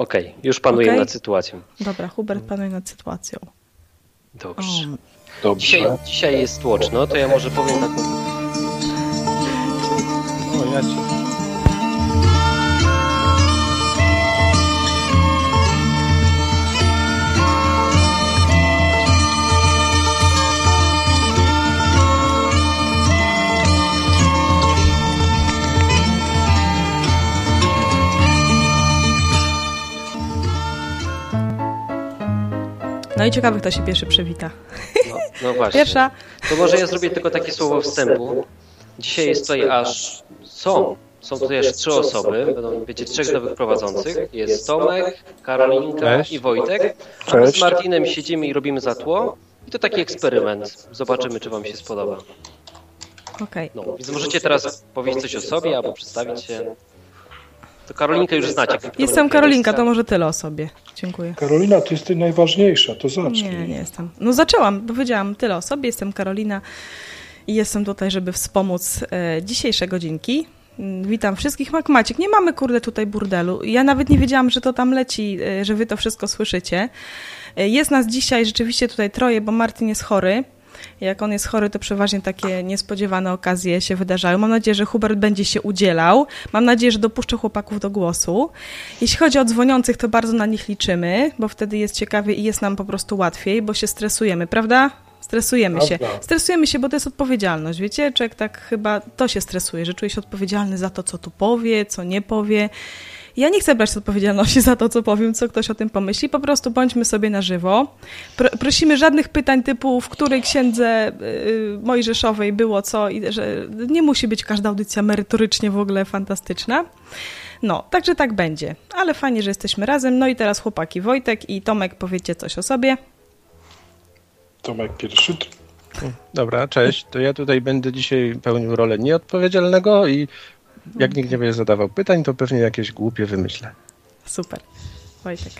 Okej, okay, już panuję okay. nad sytuacją. Dobra, Hubert panuje nad sytuacją. Dobrze. Dobrze. Dzisiaj, dzisiaj jest tłoczno, to ja może powiem taką... O, ja ci... No i ciekawe, kto się pierwszy przywita. No, no właśnie. Pierwsza. To może ja zrobię tylko takie słowo wstępu. Dzisiaj jest tutaj aż są. Są tutaj aż trzy osoby. Będą, wiecie, trzech nowych prowadzących. Jest Tomek, Karolinka Cześć. i Wojtek. A my z Martinem siedzimy i robimy zatło. I to taki eksperyment. Zobaczymy, czy wam się spodoba. Okej. Okay. No, więc możecie teraz powiedzieć coś o sobie albo przedstawić się. To Karolinkę już znacie. Jestem Karolinka, to może tyle o sobie. Dziękuję. Karolina, ty jesteś najważniejsza, to zacznij. Nie, nie jestem. No zaczęłam, powiedziałam tyle o sobie. Jestem Karolina i jestem tutaj, żeby wspomóc e, dzisiejsze godzinki. Mm, witam wszystkich. Mak Maciek, nie mamy kurde tutaj burdelu. Ja nawet nie wiedziałam, że to tam leci, e, że wy to wszystko słyszycie. E, jest nas dzisiaj rzeczywiście tutaj troje, bo Martin jest chory. Jak on jest chory, to przeważnie takie niespodziewane okazje się wydarzają. Mam nadzieję, że Hubert będzie się udzielał. Mam nadzieję, że dopuszczę chłopaków do głosu. Jeśli chodzi o dzwoniących, to bardzo na nich liczymy, bo wtedy jest ciekawie i jest nam po prostu łatwiej, bo się stresujemy, prawda? Stresujemy się. Stresujemy się, bo to jest odpowiedzialność. Wiecie, człowiek tak chyba to się stresuje, że czuje się odpowiedzialny za to, co tu powie, co nie powie. Ja nie chcę brać odpowiedzialności za to, co powiem, co ktoś o tym pomyśli. Po prostu bądźmy sobie na żywo. prosimy żadnych pytań typu, w której księdze y, Mojżeszowej było co i że nie musi być każda audycja merytorycznie w ogóle fantastyczna. No, także tak będzie. Ale fajnie, że jesteśmy razem. No i teraz chłopaki Wojtek i Tomek powiecie coś o sobie. Tomek pierwszy. Dobra, cześć. To ja tutaj będę dzisiaj pełnił rolę nieodpowiedzialnego i jak nikt nie będzie zadawał pytań, to pewnie jakieś głupie wymyślę. Super. Wojtek.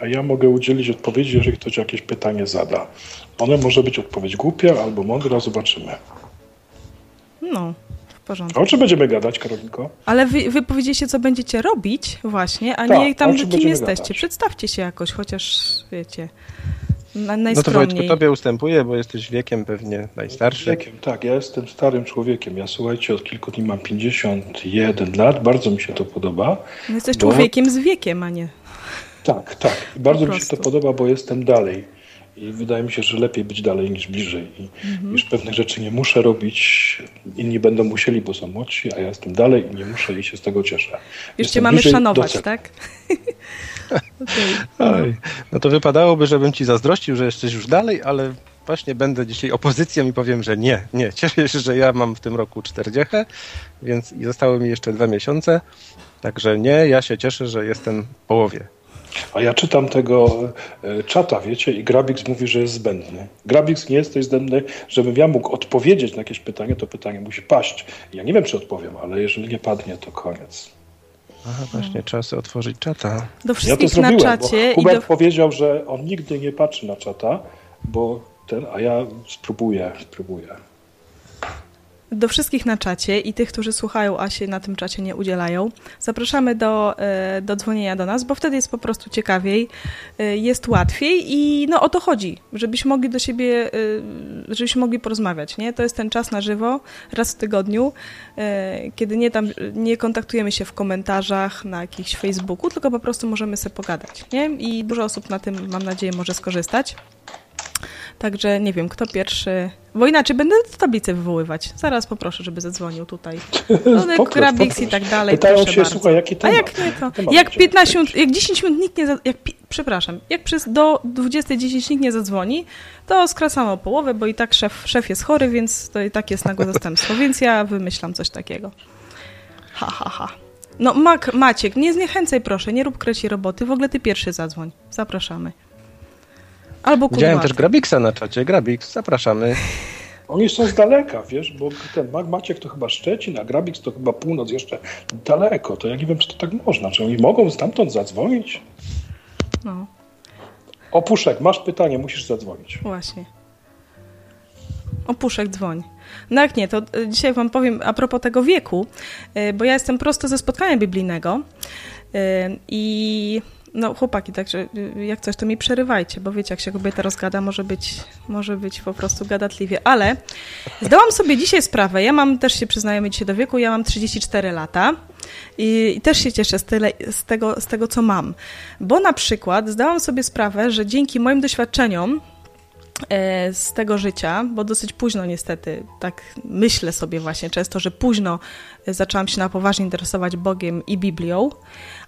A ja mogę udzielić odpowiedzi, jeżeli ktoś jakieś pytanie zada. One może być odpowiedź głupia albo mądra, zobaczymy. No, w porządku. A o czym będziemy gadać, Karolinko? Ale wy, wy powiedzieliście, co będziecie robić właśnie, a nie tak, tam, kim jesteście. Gadać? Przedstawcie się jakoś, chociaż wiecie. No to Wojtku, tobie ustępuję, bo jesteś wiekiem pewnie najstarszy. Wiekiem, tak, ja jestem starym człowiekiem. Ja słuchajcie, od kilku dni mam 51 lat, bardzo mi się to podoba. No jesteś bo... człowiekiem z wiekiem, a nie... Tak, tak. Bardzo mi się to podoba, bo jestem dalej. I wydaje mi się, że lepiej być dalej niż bliżej. I mhm. już pewnych rzeczy nie muszę robić, inni będą musieli, bo są młodsi, a ja jestem dalej i nie muszę i się z tego cieszę. Już jestem cię mamy szanować, tak? okay. No to wypadałoby, żebym ci zazdrościł, że jesteś już dalej, ale właśnie będę dzisiaj opozycją i powiem, że nie, nie. Cieszę się, że ja mam w tym roku 40, więc i zostały mi jeszcze dwa miesiące. Także nie, ja się cieszę, że jestem w połowie. A ja czytam tego e, czata, wiecie, i Grabix mówi, że jest zbędny. Grabix nie jesteś zbędny, żebym ja mógł odpowiedzieć na jakieś pytanie, to pytanie musi paść. Ja nie wiem, czy odpowiem, ale jeżeli nie padnie, to koniec. Aha, właśnie, trzeba sobie otworzyć czata. Do wszystkich ja to zrobiłem, na czacie. Hubert do... powiedział, że on nigdy nie patrzy na czata, bo ten, a ja spróbuję, spróbuję do wszystkich na czacie i tych, którzy słuchają, a się na tym czacie nie udzielają, zapraszamy do, e, do dzwonienia do nas, bo wtedy jest po prostu ciekawiej, e, jest łatwiej i no o to chodzi, żebyśmy mogli do siebie, e, żebyśmy mogli porozmawiać, nie? To jest ten czas na żywo, raz w tygodniu, kiedy nie tam, nie kontaktujemy się w komentarzach na jakimś Facebooku, tylko po prostu możemy sobie pogadać, nie? I dużo osób na tym, mam nadzieję, może skorzystać. Także nie wiem, kto pierwszy. Bo inaczej będę tablicę wywoływać. Zaraz poproszę, żeby zadzwonił tutaj. No, Grabix i tak dalej. Pytają się, bardzo. słuchaj, jaki temat? A jak nie to? Jak 15 minut, jak 10 minut nikt nie. Jak, przepraszam, jak przez do 20.10 nikt nie zadzwoni, to skracamy o połowę, bo i tak szef, szef jest chory, więc to i tak jest nagłe zastępstwo. Więc ja wymyślam coś takiego. Ha, ha, ha. No, Mak, Maciek, nie zniechęcaj proszę, nie rób kreci roboty. W ogóle ty pierwszy zadzwoń. Zapraszamy. Albo Widziałem też Grabiksa na czacie. Grabix, zapraszamy. Oni są z daleka, wiesz, bo ten Maciek to chyba Szczecin, a Grabix to chyba północ jeszcze daleko. To ja nie wiem, czy to tak można. Czy oni mogą stamtąd zadzwonić? No. Opuszek, masz pytanie, musisz zadzwonić. Właśnie. Opuszek, dzwoń. No jak nie, to e, dzisiaj wam powiem a propos tego wieku, e, bo ja jestem prosto ze spotkania biblijnego e, i No chłopaki, także y, jak coś, to mi przerywajcie, bo wiecie, jak się kobieta rozgada, może być, może być po prostu gadatliwie. Ale zdałam sobie dzisiaj sprawę, ja mam, też się przyznajemy dzisiaj do wieku, ja mam 34 lata i, i też się cieszę z, tyle, z, tego, z tego, co mam. Bo na przykład zdałam sobie sprawę, że dzięki moim doświadczeniom, E, z tego życia, bo dosyć późno niestety, tak myślę sobie właśnie często, że późno zaczęłam się na poważnie interesować Bogiem i Biblią,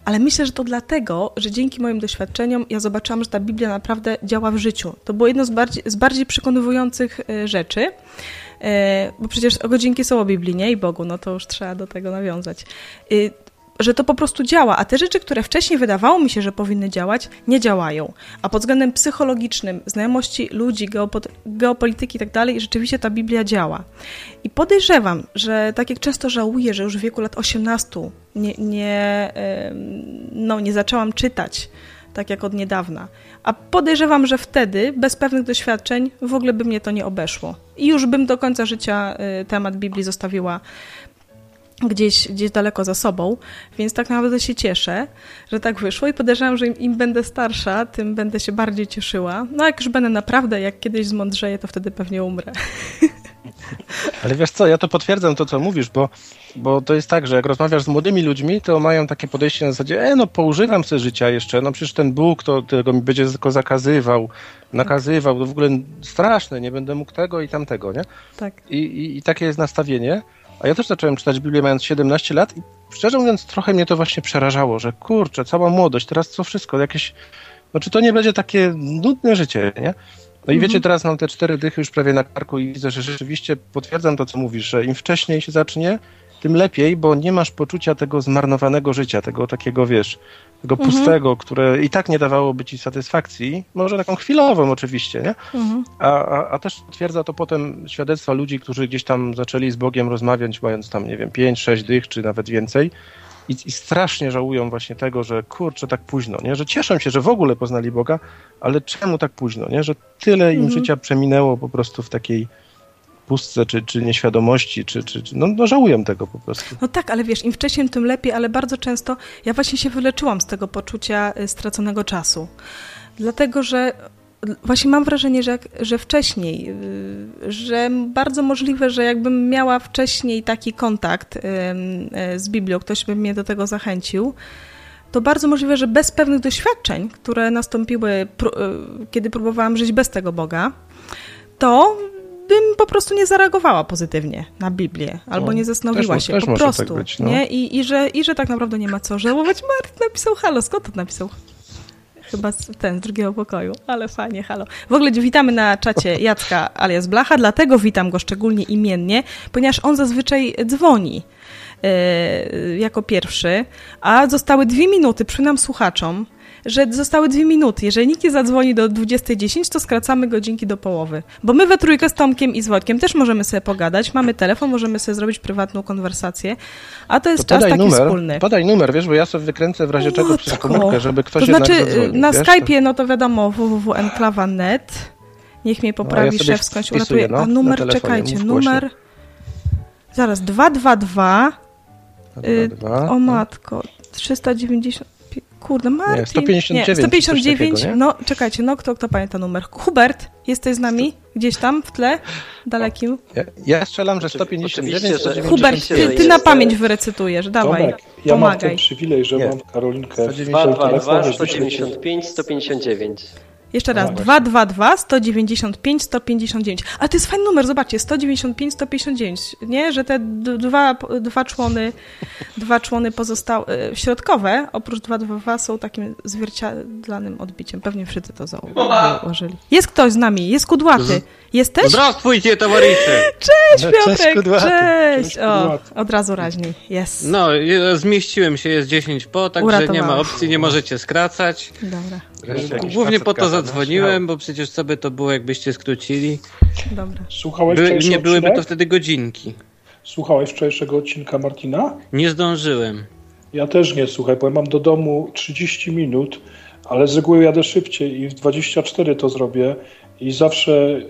ale myślę, że to dlatego, że dzięki moim doświadczeniom ja zobaczyłam, że ta Biblia naprawdę działa w życiu. To było jedno z bardziej, z bardziej przekonywujących e, rzeczy, e, bo przecież godzinki są o Biblii, nie? I Bogu, no to już trzeba do tego nawiązać że to po prostu działa, a te rzeczy, które wcześniej wydawało mi się, że powinny działać, nie działają. A pod względem psychologicznym, znajomości ludzi, geopolityki i tak dalej, rzeczywiście ta Biblia działa. I podejrzewam, że tak jak często żałuję, że już w wieku lat 18 nie, nie, no, nie zaczęłam czytać tak jak od niedawna. A podejrzewam, że wtedy, bez pewnych doświadczeń, w ogóle by mnie to nie obeszło. I już bym do końca życia y, temat Biblii zostawiła gdzieś, gdzieś daleko za sobą, więc tak naprawdę się cieszę, że tak wyszło i podejrzewam, że im, im, będę starsza, tym będę się bardziej cieszyła. No jak już będę naprawdę, jak kiedyś zmądrzeję, to wtedy pewnie umrę. Ale wiesz co, ja to potwierdzam to, co mówisz, bo, bo to jest tak, że jak rozmawiasz z młodymi ludźmi, to mają takie podejście na zasadzie, e no poużywam sobie życia jeszcze, no przecież ten Bóg, to tego mi będzie tylko zakazywał, nakazywał, to w ogóle straszne, nie będę mógł tego i tamtego, nie? Tak. I, i, i takie jest nastawienie. A ja też zacząłem czytać Biblię mając 17 lat i szczerze mówiąc trochę mnie to właśnie przerażało, że kurczę, cała młodość, teraz co wszystko, jakieś... No czy to nie będzie takie nudne życie, nie? No i mhm. wiecie, teraz mam te cztery dychy już prawie na karku i widzę, że rzeczywiście potwierdzam to, co mówisz, że im wcześniej się zacznie, tym lepiej, bo nie masz poczucia tego zmarnowanego życia, tego takiego, wiesz, tego mhm. pustego, które i tak nie dawałoby ci satysfakcji, może taką chwilową oczywiście, nie? Mhm. A, a, a, też potwierdza to potem świadectwa ludzi, którzy gdzieś tam zaczęli z Bogiem rozmawiać, mając tam, nie wiem, pięć, sześć dych, czy nawet więcej i, i strasznie żałują właśnie tego, że kurczę, tak późno, nie? Że cieszą się, że w ogóle poznali Boga, ale czemu tak późno, nie? Że tyle im mhm. życia przeminęło po prostu w takiej pustce, czy, czy nieświadomości, czy, czy, no, no żałuję tego po prostu. No tak, ale wiesz, im wcześniej, tym lepiej, ale bardzo często ja właśnie się wyleczyłam z tego poczucia y, straconego czasu. Dlatego, że właśnie mam wrażenie, że, że wcześniej, y, że bardzo możliwe, że jakbym miała wcześniej taki kontakt y, z Biblią, ktoś by mnie do tego zachęcił, to bardzo możliwe, że bez pewnych doświadczeń, które nastąpiły, kiedy próbowałam żyć bez tego Boga, to bym po prostu nie zareagowała pozytywnie na Biblię, albo no, nie zastanowiła też, się, też po tak prostu. Tak być, no. nie? I, i, że, I że tak naprawdę nie ma co żałować. Mart napisał halo, skąd to napisał? Chyba ten z drugiego pokoju, ale fajnie, halo. W ogóle witamy na czacie Jacka alias Blacha, dlatego witam go szczególnie imiennie, ponieważ on zazwyczaj dzwoni yy, jako pierwszy, a zostały dwie minuty, przynam słuchaczom, że zostały dwie minuty. Jeżeli nikt nie zadzwoni do 20.10, to skracamy godzinki do połowy. Bo my we trójkę z Tomkiem i z Wojtkiem też możemy sobie pogadać, mamy telefon, możemy sobie zrobić prywatną konwersację, a to jest to czas taki numer, wspólny. Podaj numer, wiesz, bo ja sobie wykręcę w razie czego przez komórkę, żeby ktoś to znaczy, zadzwonił, na Skype'ie, no to wiadomo, www.enklawa.net. Niech mnie poprawi no, ja szef, skądś uratuje. No, a numer, telefonie, czekajcie, numer... Zaraz, 222... 222 y, o matko, 390... Kurde, Martin. Nie, 159. Nie, 159. Takiego, nie? No, czekajcie, no kto, kto pamięta numer? Hubert, jesteś z nami? Gdzieś tam w tle? Dalekim? Ja, ja strzelam, że 159. Że, Hubert, ty, ty na pamięć wyrecytujesz, dawaj. Tomek, ja pomagaj. mam ten przywilej, że nie. mam Karolinkę 222 195 159. Jeszcze raz, 222 195 159. A to jest fajny numer, zobaczcie, 195 159, nie? Że te dwa, dwa człony, dwa człony pozostałe, środkowe, oprócz 222 są takim zwierciadlanym odbiciem. Pewnie wszyscy to założyli. Jest ktoś z nami, jest kudłaty. Jesteś? Zdrawstwujcie, towarzysze! Cześć, Piotrek! Cześć, cześć. O, od razu raźniej, jest. No, zmieściłem się, jest 10 po, także nie ma opcji, nie możecie skracać. Dobra. Głównie po to zadzwoniłem, bo przecież co by to było, jakbyście skrócili. Dobra. Słuchałeś by, Nie byłyby to wtedy godzinki. Słuchałeś wczorajszego odcinka Martina? Nie zdążyłem. Ja też nie, słuchaj, bo ja mam do domu 30 minut, ale z reguły jadę szybciej i w 24 to zrobię i zawsze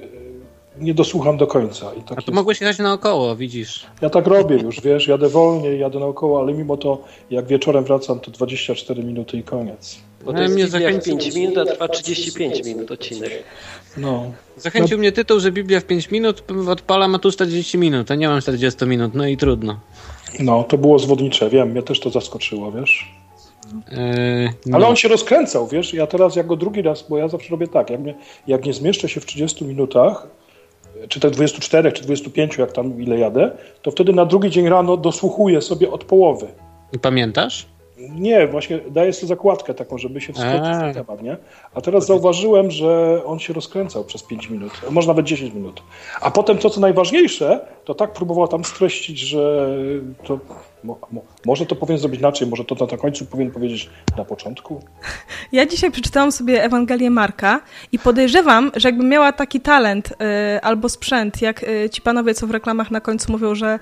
nie dosłucham do końca. I tak A to jest... mogłeś jechać naokoło, widzisz. Ja tak robię już, wiesz, jadę wolniej, jadę naokoło, ale mimo to jak wieczorem wracam, to 24 minuty i koniec. Bo to jest mnie zachęcił... 5 minut, a trwa 35 minut odcinek. No. Zachęcił no. mnie tytuł, że Biblia w 5 minut odpala, ma tu 40 minut, a nie mam 40 minut, no i trudno. No, to było zwodnicze, wiem, mnie też to zaskoczyło, wiesz. Yy, no. Ale on się rozkręcał, wiesz, ja teraz jak go drugi raz, bo ja zawsze robię tak, jak, mnie, jak nie zmieszczę się w 30 minutach, czy te 24, czy 25, jak tam ile jadę, to wtedy na drugi dzień rano dosłuchuję sobie od połowy. I pamiętasz? Nie, właśnie daję sobie zakładkę taką, żeby się wskoczyć w temat, nie? A teraz zauważyłem, że on się rozkręcał przez 5 minut, może nawet 10 minut. A potem to, co najważniejsze, to tak próbował tam streścić, że to Mo, mo, może to powinien zrobić inaczej, może to na końcu powinien powiedzieć na początku. Ja dzisiaj przeczytałam sobie Ewangelię Marka i podejrzewam, że jakbym miała taki talent y, albo sprzęt, jak y, ci panowie, co w reklamach na końcu mówią, że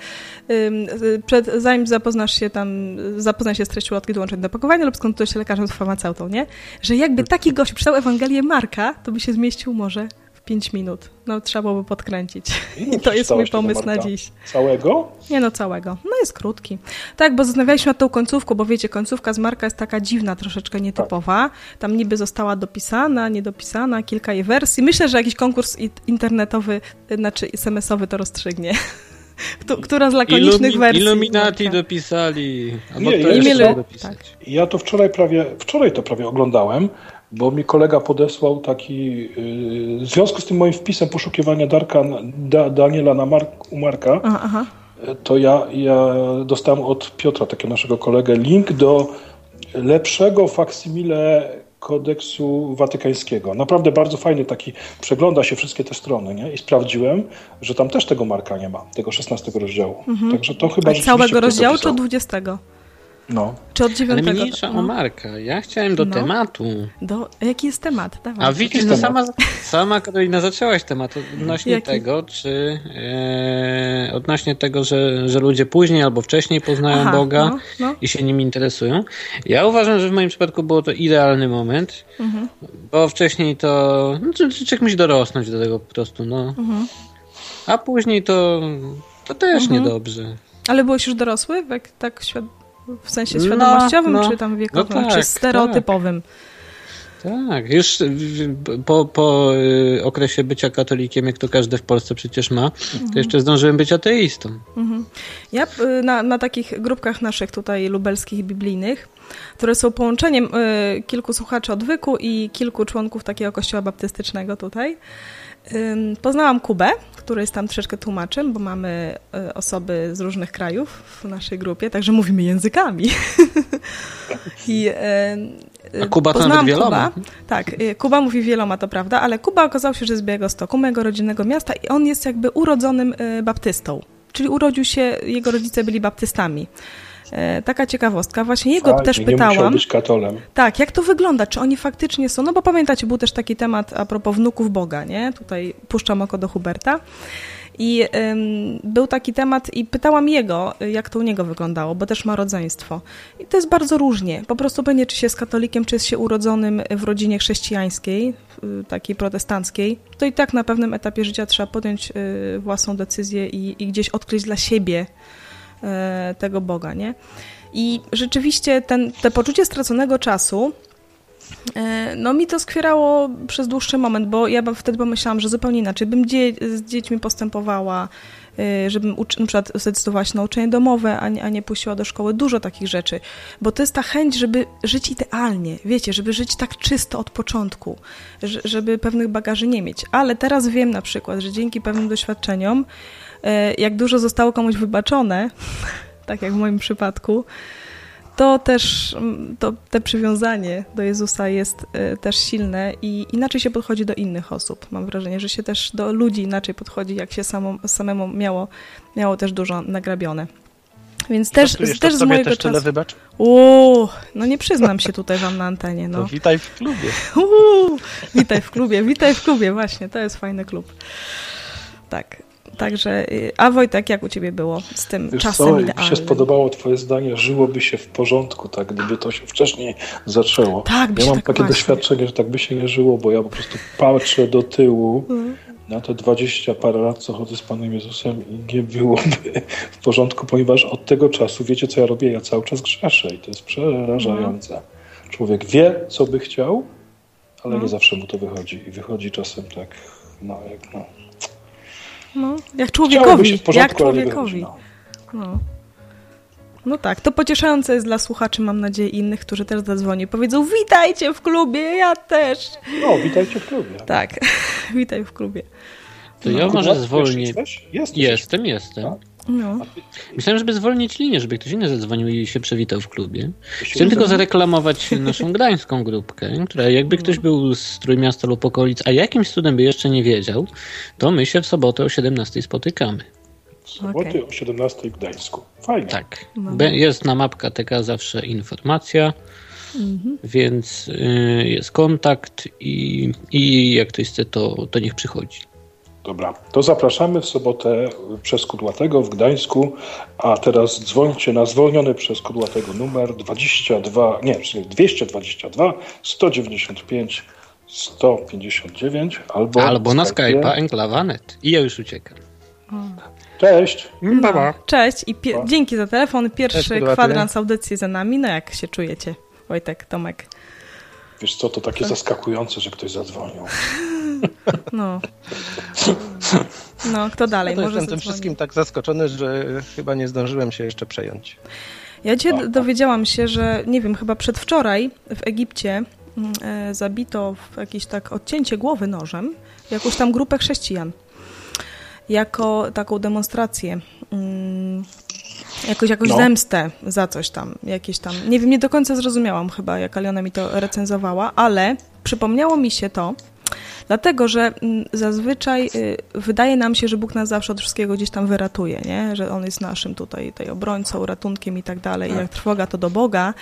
y, przed, zanim zapoznasz się tam, zapoznaj się z treścią łatki dołączeń do pakowania lub skonsultujesz się lekarzem z farmaceutą, nie? Że jakby taki gość przeczytał Ewangelię Marka, to by się zmieścił może 5 minut. No trzeba byłoby podkręcić. I to jest mój pomysł na dziś. Całego? Nie no, całego. No jest krótki. Tak, bo zastanawialiśmy nad tą końcówką, bo wiecie, końcówka z Marka jest taka dziwna, troszeczkę nietypowa. Tam niby została dopisana, niedopisana, kilka jej wersji. Myślę, że jakiś konkurs internetowy, znaczy SMS-owy to rozstrzygnie. Która z lakonicznych Illumi wersji. Illuminati dopisali. Nie, ja, tak. ja to wczoraj prawie, wczoraj to prawie oglądałem bo mi kolega podesłał taki, yy, w związku z tym moim wpisem poszukiwania Darka, da, Daniela na Mark, u Marka, aha, to ja, ja dostałem od Piotra, takiego naszego kolegę, link do lepszego faksimile kodeksu watykańskiego. Naprawdę bardzo fajny taki, przegląda się wszystkie te strony, nie? I sprawdziłem, że tam też tego marka nie ma, tego 16 rozdziału. Mhm. Także to chyba A całego rozdziału czy 20? No. Czy od dziewiątego? Ale mniejsza no. o Marka. Ja chciałem do no. tematu. Do, jaki jest temat? Dawaj. A widzisz, no sama, sama Karolina zaczęłaś temat odnośnie jaki? tego, czy e, odnośnie tego, że, że ludzie później albo wcześniej poznają Aha, Boga no, no. i się nim interesują. Ja uważam, że w moim przypadku było to idealny moment, mhm. bo wcześniej to no, człowiek musi dorosnąć do tego po prostu, no. Mhm. A później to, to też mhm. niedobrze. Ale byłeś już dorosły? Jak tak świat w sensie świadomościowym, no, no, czy tam wiekowym, no tak, czy stereotypowym? Tak. tak. już po, po y, okresie bycia katolikiem, jak to każdy w Polsce przecież ma, mhm. to jeszcze zdążyłem być ateistą. Mhm. Ja y, na, na takich grupkach naszych tutaj lubelskich biblijnych, które są połączeniem y, kilku słuchaczy odwyku i kilku członków takiego kościoła baptystycznego tutaj, Poznałam Kubę, który jest tam troszeczkę tłumaczem, bo mamy e, osoby z różnych krajów w naszej grupie, także mówimy językami. I, A Kuba to nawet wieloma. Kuba. Tak, e, Kuba mówi wieloma, to prawda, ale Kuba okazało się, że jest z Białego Stoku, mojego rodzinnego miasta i on jest jakby urodzonym baptystą. Czyli urodził się, jego rodzice byli baptystami. E, taka ciekawostka. Właśnie jego Fajnie, też pytałam. Nie być katolem. Tak, jak to wygląda? Czy oni faktycznie są? No bo pamiętacie, był też taki temat a propos wnuków Boga, nie? Tutaj puszczam oko do Huberta. I ym, był taki temat i pytałam jego, jak to u niego wyglądało, bo też ma rodzeństwo. I to jest bardzo różnie. Po prostu pewnie, czy się jest katolikiem, czy jest się urodzonym w rodzinie chrześcijańskiej, takiej protestanckiej, to i tak na pewnym etapie życia trzeba podjąć y, własną decyzję i, i gdzieś odkryć dla siebie tego Boga, nie? I rzeczywiście ten, te poczucie straconego czasu e, no mi to skwierało przez dłuższy moment, bo ja wtedy pomyślałam, że zupełnie inaczej bym dzie z dziećmi postępowała, e, żebym na przykład zdecydowała się na uczenie domowe, a nie, a nie puściła do szkoły. Dużo takich rzeczy, bo to jest ta chęć, żeby żyć idealnie, wiecie, żeby żyć tak czysto od początku, żeby pewnych bagaży nie mieć. Ale teraz wiem na przykład, że dzięki pewnym doświadczeniom E, jak dużo zostało komuś wybaczone, tak jak w moim przypadku, to też mm, to, te przywiązanie do Jezusa jest e, też silne i inaczej się podchodzi do innych osób. Mam wrażenie, że się też do ludzi inaczej podchodzi, jak się samo, samemu miało, miało też dużo nagrabione. Więc też, też z mojego też czasu... wybacz? Uuu, no nie przyznam się tutaj wam na antenie. No. To witaj w klubie. Uuu, witaj w klubie, witaj w klubie, właśnie, to jest fajny klub. Tak. Także, y, a Wojtek, jak u ciebie było z tym Wiesz czasem co, idealnym? Mi się spodobało twoje zdanie, żyłoby się w porządku, tak, gdyby to się wcześniej zaczęło. Tak, ja mam tak takie właśnie. doświadczenie, że tak by się nie żyło, bo ja po prostu patrzę do tyłu mm. na te dwadzieścia parę lat, co chodzę z Panem Jezusem i nie byłoby w porządku, ponieważ od tego czasu, wiecie co ja robię? Ja cały czas grzeszę i to jest przerażające. Mm. człowiek wie, co by chciał, ale nie zawsze mu to wychodzi. I wychodzi czasem tak, no jak no. No, jak człowiekowi. Porządku, jak człowiekowi. No. no. No tak, to pocieszające jest dla słuchaczy, mam nadzieję, innych, którzy też zadzwonią. Powiedzą, witajcie w klubie, ja też. No, witajcie w klubie. Tak, witaj w klubie. To no. ja może zwolnię. Jest, jestem, jestem. Tak? No. Myślałem, żeby zwolnić linię, żeby ktoś inny zadzwonił i się przywitał w klubie. Chciałem tylko zareklamować naszą gdańską grupkę, która jakby ktoś no. był z Trójmiasta lub okolic, a jakimś cudem by jeszcze nie wiedział, to my się w sobotę o 17 spotykamy. Soboty okay. o 17 w Gdańsku. Fajnie. Tak. No. Jest na mapka taka zawsze informacja, mhm. więc y, jest kontakt i, i jak ktoś chce, to, to niech przychodzi. Dobra, to zapraszamy w sobotę przez Kudłatego w Gdańsku, a teraz dzwońcie na zwolniony przez Kudłatego numer 22, nie, 222 195 159 albo, albo na Skype'a enklawa.net. I ja już uciekam. Cześć. No. Cześć i dzięki za telefon. Pierwszy Cześć, kwadrans audycji za nami. No jak się czujecie, Wojtek, Tomek? Wiesz co, to takie zaskakujące, że ktoś zadzwonił. No. No, kto dalej? No Może jestem tym wszystkim tak zaskoczony, że chyba nie zdążyłem się jeszcze przejąć. Ja dzisiaj dowiedziałam się, że nie wiem, chyba przedwczoraj w Egipcie mm, e, zabito w jakieś tak odcięcie głowy nożem jakąś tam grupę chrześcijan jako taką demonstrację. Mm, jakoś, jakąś no. zemstę za coś tam, jakieś tam. Nie wiem, nie do końca zrozumiałam chyba, jak Aliona mi to recenzowała, ale przypomniało mi się to, Dlatego, że mm, zazwyczaj y, wydaje nam się, że Bóg nas zawsze od wszystkiego gdzieś tam wyratuje, nie? że On jest naszym tutaj, tutaj obrońcą, ratunkiem i tak dalej. I jak trwoga to do Boga.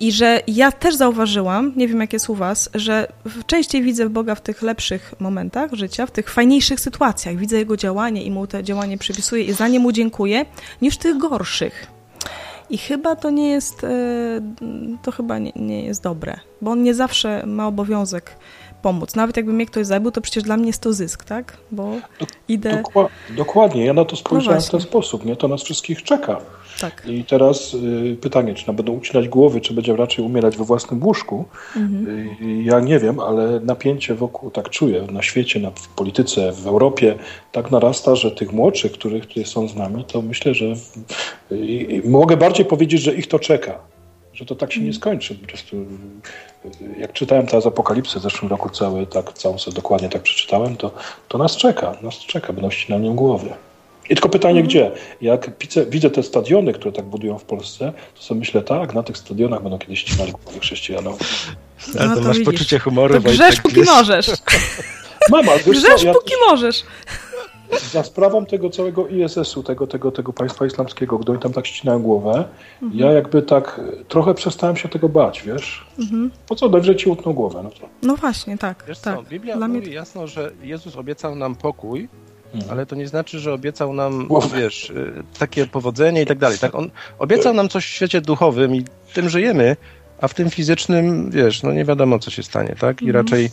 I że ja też zauważyłam, nie wiem jak jest u Was, że częściej widzę Boga w tych lepszych momentach życia, w tych fajniejszych sytuacjach. Widzę Jego działanie i Mu to działanie przypisuję i za nie Mu dziękuję, niż w tych gorszych. I chyba to nie jest, e, to chyba nie, nie jest dobre, bo On nie zawsze ma obowiązek pomóc. Nawet jakby mnie ktoś zabił, to przecież dla mnie jest to zysk, tak? Bo idę... dokładnie, ja na to spojrzałem no w ten sposób, nie? To nas wszystkich czeka. Tak. I teraz y, pytanie, czy nam będą ucinać głowy, czy będzie raczej umierać we własnym łóżku. Mhm. Y, ja nie wiem, ale napięcie wokół, tak czuję, na świecie, na, w polityce, w Europie, tak narasta, że tych młodszych, których tutaj są z nami, to myślę, że y, mogę bardziej powiedzieć, że ich to czeka że to tak się nie mhm. skończy. Po prostu jak czytałem teraz Apokalipsę w zeszłym roku cały, tak, całą sobie dokładnie tak przeczytałem, to, to nas czeka, nas czeka, będą na nią głowy. I tylko pytanie, mhm. gdzie? Jak widzę, widzę, te stadiony, które tak budują w Polsce, to sobie myślę, tak, na tych stadionach będą kiedyś ścinali głowy chrześcijanom. No, to, to masz widzisz. poczucie humoru. To grzesz, póki możesz. Mama, grzesz, ja... póki możesz za sprawą tego całego ISS-u, tego, tego, tego państwa islamskiego, gdy oni tam tak ścinają głowę, mhm. ja jakby tak trochę przestałem się tego bać, wiesz? Mhm. Po co dobrze ci utną głowę? No, to. no właśnie, tak. Wiesz tak. co, Biblia Dla mówi mnie... jasno, że Jezus obiecał nam pokój, mhm. ale to nie znaczy, że obiecał nam, Głowę. wiesz, y, takie powodzenie i tak dalej. Tak, on obiecał nam coś w świecie duchowym i tym żyjemy, a w tym fizycznym, wiesz, no nie wiadomo, co się stanie, tak? I mhm. raczej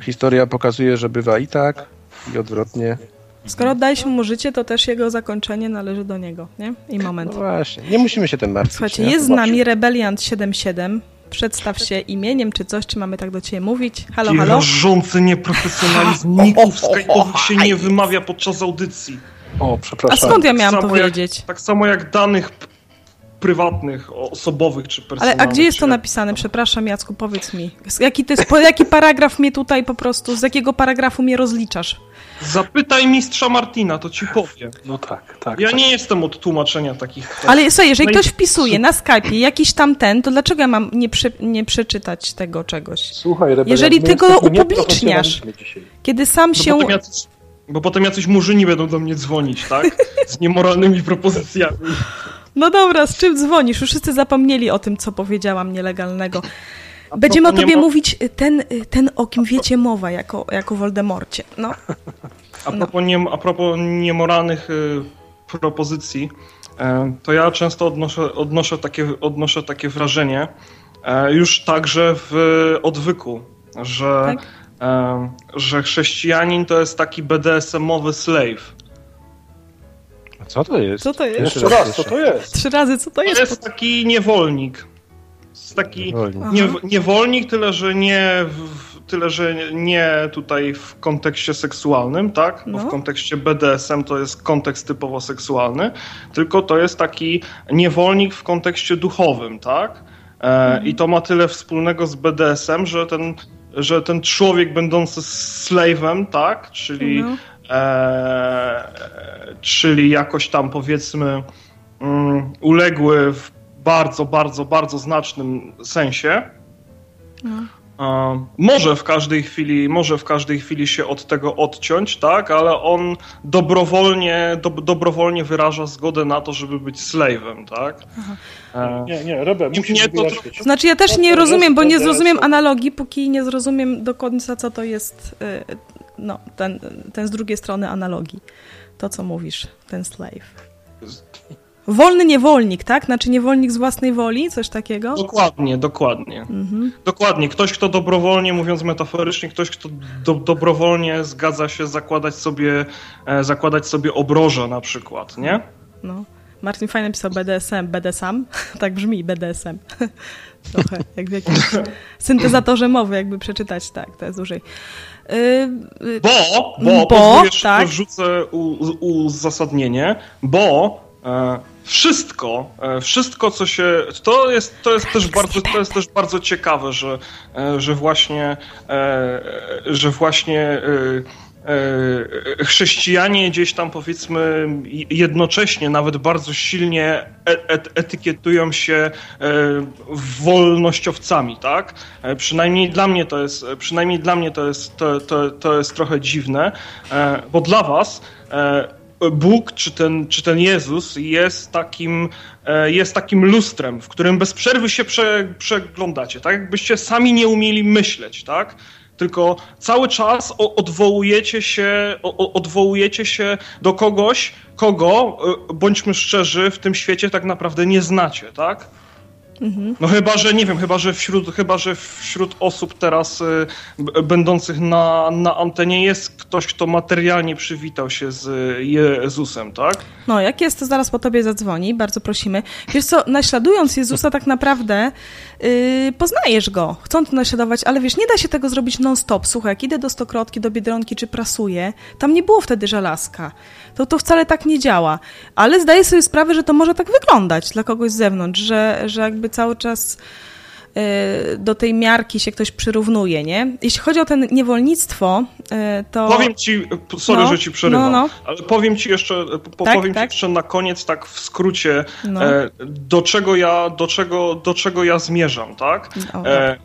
historia pokazuje, że bywa i tak, i odwrotnie. Skoro oddaliśmy mu życie, to też jego zakończenie należy do niego, nie? I moment. No właśnie, nie musimy się tym martwić. Słuchajcie, nie? jest z nami Rebeliant 77. Przedstaw się imieniem czy coś, czy mamy tak do ciebie mówić. Halo, Ci halo? Rażący nieprofesjonalizm. Ników skype'owych się nie wymawia podczas audycji. O, przepraszam. A skąd ja miałam tak powiedzieć? Jak, tak samo jak danych prywatnych, osobowych czy personalnych. Ale a gdzie jest to napisane? Przepraszam, Jacku, powiedz mi. Jaki, to jest, jaki paragraf mnie tutaj po prostu, z jakiego paragrafu mnie rozliczasz? Zapytaj mistrza Martina, to ci powiem. No tak, tak. Ja tak. nie jestem od tłumaczenia takich Ale słuchaj, jeżeli ktoś wpisuje na Skype'ie jakiś tam ten, to dlaczego ja mam nie, przy, nie przeczytać tego czegoś? Słuchaj, Rebelian, Jeżeli ty go upubliczniasz, kiedy sam no się... Bo potem, jacyś, bo potem jacyś murzyni będą do mnie dzwonić, tak? Z niemoralnymi propozycjami. No dobra, z czym dzwonisz? Już wszyscy zapomnieli o tym, co powiedziałam nielegalnego. Będziemy o tobie mówić y, ten, y, ten, o kim wiecie mowa, jako, jako Voldemorcie. No. A propos, no. nie, a propos niemoralnych y, propozycji, e, to ja często odnoszę, odnoszę, takie, odnoszę takie wrażenie, e, już także w odwyku, że, tak? e, że chrześcijanin to jest taki BDSM-owy slave. A co to jest? Co to jest? Jeszcze raz, co to jest? Trzy razy, co to jest? To jest taki niewolnik. Jest taki nie, niewolnik, tyle że nie w, tyle że nie tutaj w kontekście seksualnym, tak? Bo no. w kontekście BDSM to jest kontekst typowo seksualny, tylko to jest taki niewolnik w kontekście duchowym, tak? E, mhm. I to ma tyle wspólnego z BDSM, że ten, że ten człowiek będący slave'em, tak? Czyli, no. e, czyli jakoś tam powiedzmy um, uległy w bardzo, bardzo, bardzo znacznym sensie. No. Może w każdej chwili, może w każdej chwili się od tego odciąć, tak, ale on dobrowolnie, do, dobrowolnie wyraża zgodę na to, żeby być slave'em, tak? E, nie, nie, Rebe, musisz nie, to, to, Znaczy ja też nie rozumiem, bo nie zrozumiem analogii, póki nie zrozumiem do końca, co to jest y, no, ten, ten z drugiej strony analogii. To, co mówisz, ten slave. Wolny niewolnik, tak? Znaczy niewolnik z własnej woli, coś takiego? Dokładnie, dokładnie. Mhm. Dokładnie. Ktoś, kto dobrowolnie, mówiąc metaforycznie, ktoś, kto do, dobrowolnie zgadza się zakładać sobie, e, zakładać sobie obroże na przykład, nie? No. Martin fajnie pisał BDSM, BDSM, tak brzmi BDSM. Trochę, jak w jakimś syntezatorze mowy, jakby przeczytać, tak, to jest dłużej. Yy, bo, bo, bo tak. wrzucę uzasadnienie, bo e, wszystko, e, wszystko co się. To jest, to jest, też, bardzo, to jest też bardzo ciekawe, że, e, że właśnie, e, że właśnie chrześcijanie gdzieś tam powiedzmy jednocześnie, nawet bardzo silnie etykietują się wolnościowcami, tak? Przynajmniej dla mnie to jest, przynajmniej dla mnie to jest, to, to, to jest trochę dziwne, bo dla was Bóg czy ten, czy ten Jezus jest takim, e, jest takim lustrem, w którym bez przerwy się prze, przeglądacie, tak? Jakbyście sami nie umieli myśleć, tak? Tylko cały czas odwołujecie się, odwołujecie się do kogoś, kogo, e, bądźmy szczerzy, w tym świecie tak naprawdę nie znacie, tak? Mhm. No chyba, że nie wiem, chyba, że wśród, chyba, że wśród osób teraz y, będących na, na antenie jest ktoś, kto materialnie przywitał się z Jezusem, tak? No, jak jest, to zaraz po tobie zadzwoni, bardzo prosimy. Wiesz co, naśladując Jezusa tak naprawdę yy, poznajesz Go, chcąc naśladować, ale wiesz, nie da się tego zrobić non-stop. Słuchaj, jak idę do Stokrotki, do Biedronki czy prasuję, tam nie było wtedy żelazka. To, to wcale tak nie działa. Ale zdaję sobie sprawę, że to może tak wyglądać dla kogoś z zewnątrz, że, że jakby cały czas y, do tej miarki się ktoś przyrównuje, nie? Jeśli chodzi o ten niewolnictwo, y, to... Powiem ci, sorry, no, że ci przerywam, no, no. ale powiem ci jeszcze, tak, powiem tak? ci jeszcze na koniec tak w skrócie, no. e, do czego ja, do czego, do czego ja zmierzam, tak? E,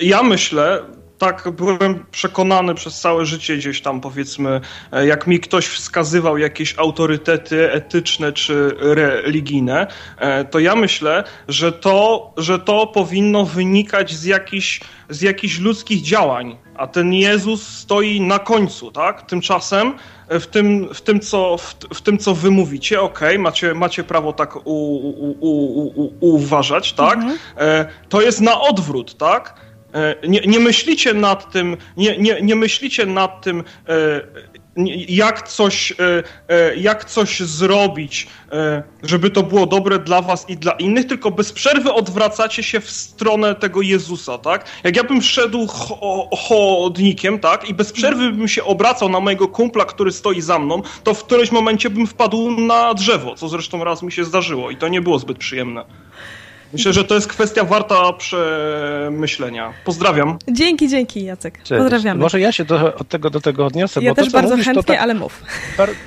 ja myślę, tak byłem przekonany przez całe życie gdzieś tam powiedzmy, e, jak mi ktoś wskazywał jakieś autorytety etyczne czy religijne, e, to ja myślę, że to, że to powinno wynikać z jakichś, z jakichś ludzkich działań, a ten Jezus stoi na końcu, tak? Tymczasem e, w tym, w tym, co, w, w tym, co wy mówicie, okej, okay, macie, macie prawo tak u, u, u, uważać, tak? Mhm. To jest na odwrót, tak? E, nie, nie myślicie nad tym, nie, nie, nie myślicie nad tym, e, jak coś, e, jak coś zrobić, żeby to było dobre dla was i dla innych, tylko bez przerwy odwracacie się w stronę tego Jezusa, tak? Jak ja bym szedł chodnikiem, tak, i bez przerwy bym się obracał na mojego kumpla, który stoi za mną, to w którymś momencie bym wpadł na drzewo, co zresztą raz mi się zdarzyło i to nie było zbyt przyjemne. Myślę, że to jest kwestia warta przemyślenia. Pozdrawiam. Dzięki, dzięki Jacek. Cześć. Pozdrawiamy. Może ja się do, od tego do tego odniosę. Ja bo też to, bardzo mówisz, chętnie, tak, ale mów.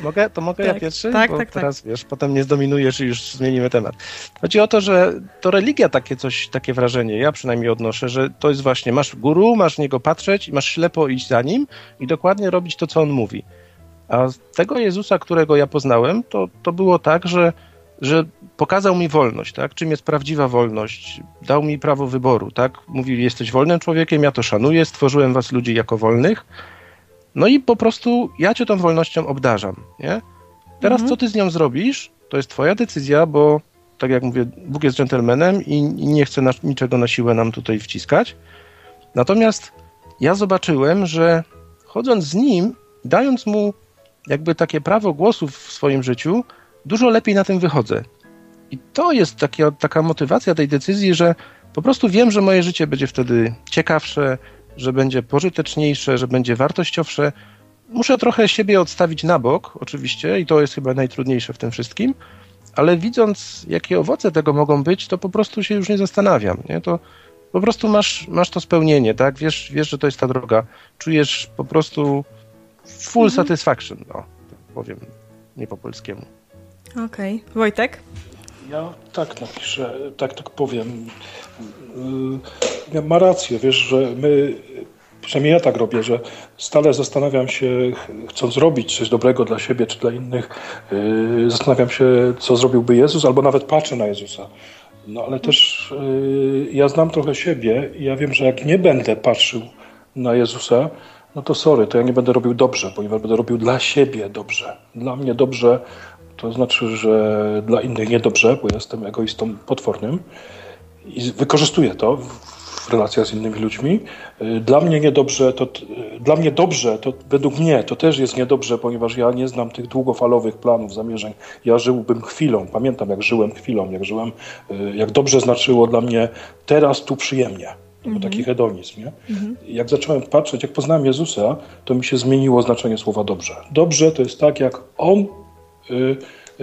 Mogę? To mogę tak, ja pierwszy? Tak, bo tak, teraz, tak. wiesz, potem nie zdominujesz i już zmienimy temat. Chodzi o to, że to religia takie coś, takie wrażenie, ja przynajmniej odnoszę, że to jest właśnie, masz guru, masz niego patrzeć i masz ślepo iść za nim i dokładnie robić to, co on mówi. A tego Jezusa, którego ja poznałem, to, to było tak, że że pokazał mi wolność, tak? Czym jest prawdziwa wolność? Dał mi prawo wyboru, tak? Mówił, jesteś wolnym człowiekiem, ja to szanuję, stworzyłem was ludzi jako wolnych. No i po prostu ja cię tą wolnością obdarzam, nie? Teraz mhm. co ty z nią zrobisz, to jest twoja decyzja, bo tak jak mówię, Bóg jest dżentelmenem i, i nie chce na, niczego na siłę nam tutaj wciskać. Natomiast ja zobaczyłem, że chodząc z nim, dając mu jakby takie prawo głosu w swoim życiu, dużo lepiej na tym wychodzę. I to jest taka, taka motywacja tej decyzji, że Po prostu wiem, że moje życie będzie wtedy ciekawsze, że będzie pożyteczniejsze, że będzie wartościowsze. Muszę trochę siebie odstawić na bok, oczywiście, i to jest chyba najtrudniejsze w tym wszystkim, ale widząc, jakie owoce tego mogą być, to po prostu się już nie zastanawiam. Nie? To po prostu masz, masz to spełnienie, tak? Wiesz, wiesz, że to jest ta droga. Czujesz po prostu full mhm. satisfaction, no, tak powiem nie po polskiemu. Okej. Okay. Wojtek? Ja tak napiszę, tak, tak powiem. Ja ma rację, wiesz, że my, przynajmniej ja tak robię, że stale zastanawiam się, chcąc zrobić coś dobrego dla siebie czy dla innych, yy, zastanawiam się, co zrobiłby Jezus, albo nawet patrzę na Jezusa. No ale też yy, ja znam trochę siebie i ja wiem, że jak nie będę patrzył na Jezusa, no to sorry, to ja nie będę robił dobrze, ponieważ będę robił dla siebie dobrze. Dla mnie dobrze to znaczy, że dla innych niedobrze, bo jestem egoistą potwornym i wykorzystuję to w relacjach z innymi ludźmi. Dla mnie niedobrze, to dla mnie dobrze, to według mnie to też jest niedobrze, ponieważ ja nie znam tych długofalowych planów, zamierzeń. Ja żyłbym chwilą. Pamiętam, jak żyłem chwilą, jak żyłem, jak dobrze znaczyło dla mnie teraz tu przyjemnie. To był taki hedonizm. Nie? Mhm. Jak zacząłem patrzeć, jak poznałem Jezusa, to mi się zmieniło znaczenie słowa dobrze. Dobrze to jest tak, jak On y,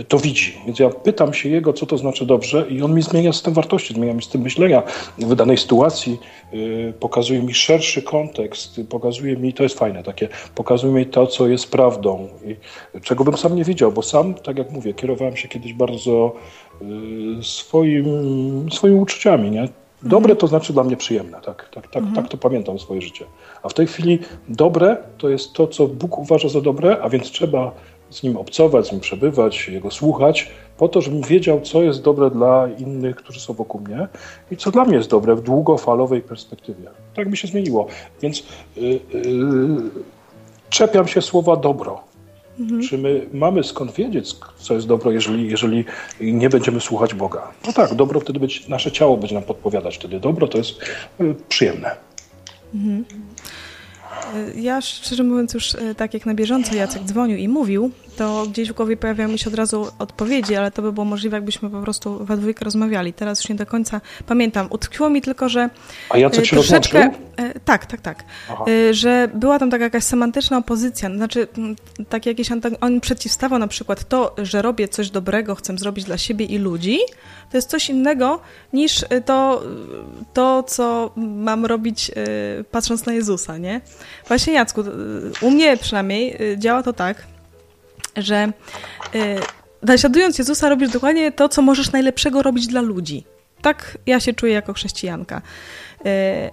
to widzi. Więc ja pytam się Jego, co to znaczy dobrze i On mi zmienia system wartości, zmienia mi system myślenia w danej sytuacji, y, pokazuje mi szerszy kontekst, pokazuje mi, to jest fajne takie, pokazuje mi to, co jest prawdą i czego bym sam nie widział, bo sam, tak jak mówię, kierowałem się kiedyś bardzo y, swoim, swoimi uczuciami, nie? Dobre to znaczy dla mnie przyjemne, tak, tak, tak, mhm. tak to pamiętam swoje życie. A w tej chwili dobre to jest to, co Bóg uważa za dobre, a więc trzeba z nim obcować, z nim przebywać, jego słuchać, po to, żebym wiedział, co jest dobre dla innych, którzy są wokół mnie i co dla mnie jest dobre w długofalowej perspektywie. Tak mi się zmieniło. Więc yy, yy, czepiam się słowa dobro. Mhm. Czy my mamy skąd wiedzieć, co jest dobro, jeżeli, jeżeli nie będziemy słuchać Boga? No tak, dobro wtedy być, nasze ciało będzie nam podpowiadać. Wtedy dobro to jest y, przyjemne. Mhm. Ja szczerze mówiąc już e, tak jak na bieżąco Jacek dzwonił i mówił, to gdzieś w głowie pojawiają mi się od razu odpowiedzi, ale to by było możliwe, jakbyśmy po prostu we dwójkę rozmawiali. Teraz już nie do końca pamiętam. Utkwiło mi tylko, że A Jacek się troszeczkę... E, tak, tak, tak. Aha. E, że była tam taka jakaś semantyczna opozycja, znaczy tak jakieś on przeciwstawał na przykład to, że robię coś dobrego, chcę zrobić dla siebie i ludzi, to jest coś innego niż to, to co mam robić patrząc na Jezusa, nie? Właśnie Jacku, u mnie przynajmniej działa to tak, że naśladując Jezusa robisz dokładnie to, co możesz najlepszego robić dla ludzi. Tak ja się czuję jako chrześcijanka.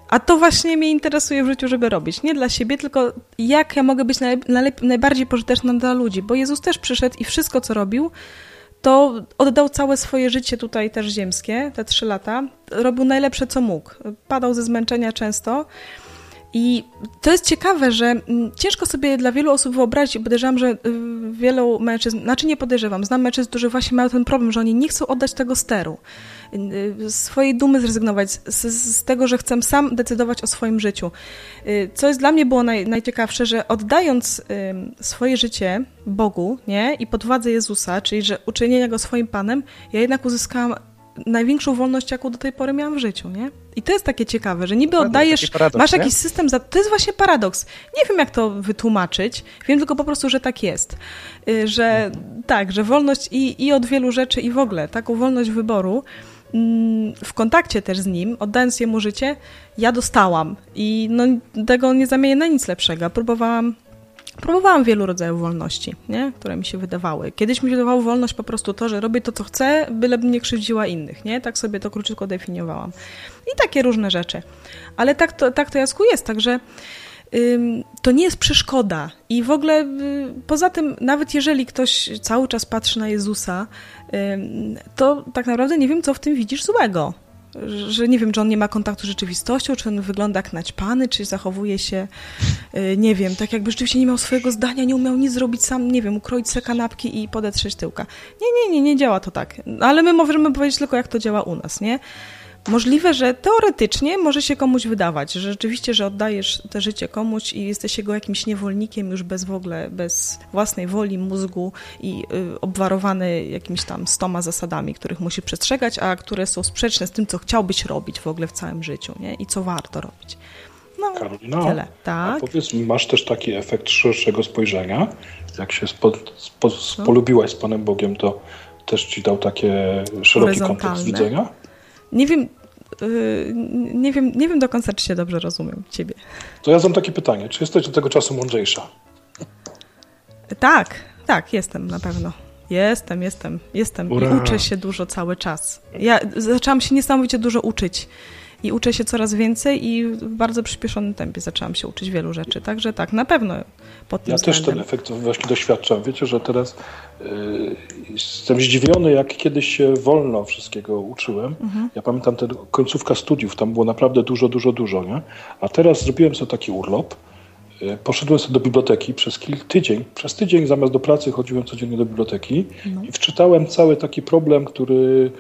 A to właśnie mnie interesuje w życiu, żeby robić. Nie dla siebie, tylko jak ja mogę być najbardziej pożyteczna dla ludzi. Bo Jezus też przyszedł i wszystko, co robił, to oddał całe swoje życie tutaj też ziemskie, te trzy lata. Robił najlepsze, co mógł. Padał ze zmęczenia często. I to jest ciekawe, że mm, ciężko sobie dla wielu osób wyobrazić, podejrzewam, że y, wielu mężczyzn, znaczy nie podejrzewam, znam mężczyzn, którzy właśnie mają ten problem, że oni nie chcą oddać tego steru, y, swojej dumy zrezygnować, z, z tego, że chcę sam decydować o swoim życiu. Y, co jest dla mnie było naj, najciekawsze, że oddając swoje życie Bogu nie, i pod władzę Jezusa, czyli że uczynienia Go swoim Panem, ja jednak uzyskałam największą wolność, jaką do tej pory miałam w życiu, nie? I to jest takie ciekawe, że niby oddajesz, paradoks, masz jakiś system, za, to jest właśnie paradoks. Nie wiem, jak to wytłumaczyć, wiem tylko po prostu, że tak jest. Y, że tak, że wolność i, i od wielu rzeczy i w ogóle, taką wolność wyboru, mm, w kontakcie też z nim, oddając jemu życie, ja dostałam i no, tego nie zamienię na nic lepszego. Próbowałam Próbowałam wielu rodzajów wolności, nie? które mi się wydawały. Kiedyś mi się wydawało wolność po prostu to, że robię to, co chcę, bylebym nie krzywdziła innych. Nie? Tak sobie to króciutko definiowałam. I takie różne rzeczy. Ale tak to, tak to Jasku jest, także to nie jest przeszkoda. I w ogóle y, poza tym, nawet jeżeli ktoś cały czas patrzy na Jezusa, to tak naprawdę nie wiem, co w tym widzisz złego że nie wiem, czy on nie ma kontaktu z rzeczywistością, czy on wygląda jak naćpany, czy zachowuje się, y, nie wiem, tak jakby rzeczywiście nie miał swojego zdania, nie umiał nic zrobić sam, nie wiem, ukroić sobie kanapki i podetrzeć tyłka. Nie, nie, nie, nie działa to tak. Ale my możemy powiedzieć tylko, jak to działa u nas, nie? Możliwe, że teoretycznie może się komuś wydawać, że rzeczywiście, że oddajesz te życie komuś i jesteś jego jakimś niewolnikiem już bez w ogóle, bez własnej woli, mózgu i y, obwarowany jakimiś tam stoma zasadami, których musi przestrzegać, a które są sprzeczne z tym, co chciałbyś robić w ogóle w całym życiu nie? i co warto robić. No, Karolina, tyle. Tak. powiedz masz też taki efekt szerszego spojrzenia? Jak się spo, spo, spolubiłaś z Panem Bogiem, to też ci dał takie szeroki kontekst widzenia? Nie wiem, yy, nie wiem, nie wiem do końca, czy się dobrze rozumiem ciebie. To ja mam takie pytanie. Czy jesteś do tego czasu mądrzejsza? Tak, tak, jestem na pewno. Jestem, jestem, jestem. Ura. I uczę się dużo cały czas. Ja zaczęłam się niesamowicie dużo uczyć i uczę się coraz więcej i w bardzo przyspieszonym tempie zaczęłam się uczyć wielu rzeczy. Także tak, na pewno pod tym Ja względem. też ten efekt właśnie doświadczam. Wiecie, że teraz yy, jestem zdziwiony, jak kiedyś się wolno wszystkiego uczyłem. Mhm. Ja pamiętam tę końcówka studiów, tam było naprawdę dużo, dużo, dużo, nie? A teraz zrobiłem sobie taki urlop, yy, Poszedłem sobie do biblioteki przez kilka tydzień. Przez tydzień zamiast do pracy chodziłem codziennie do biblioteki no. i wczytałem cały taki problem, który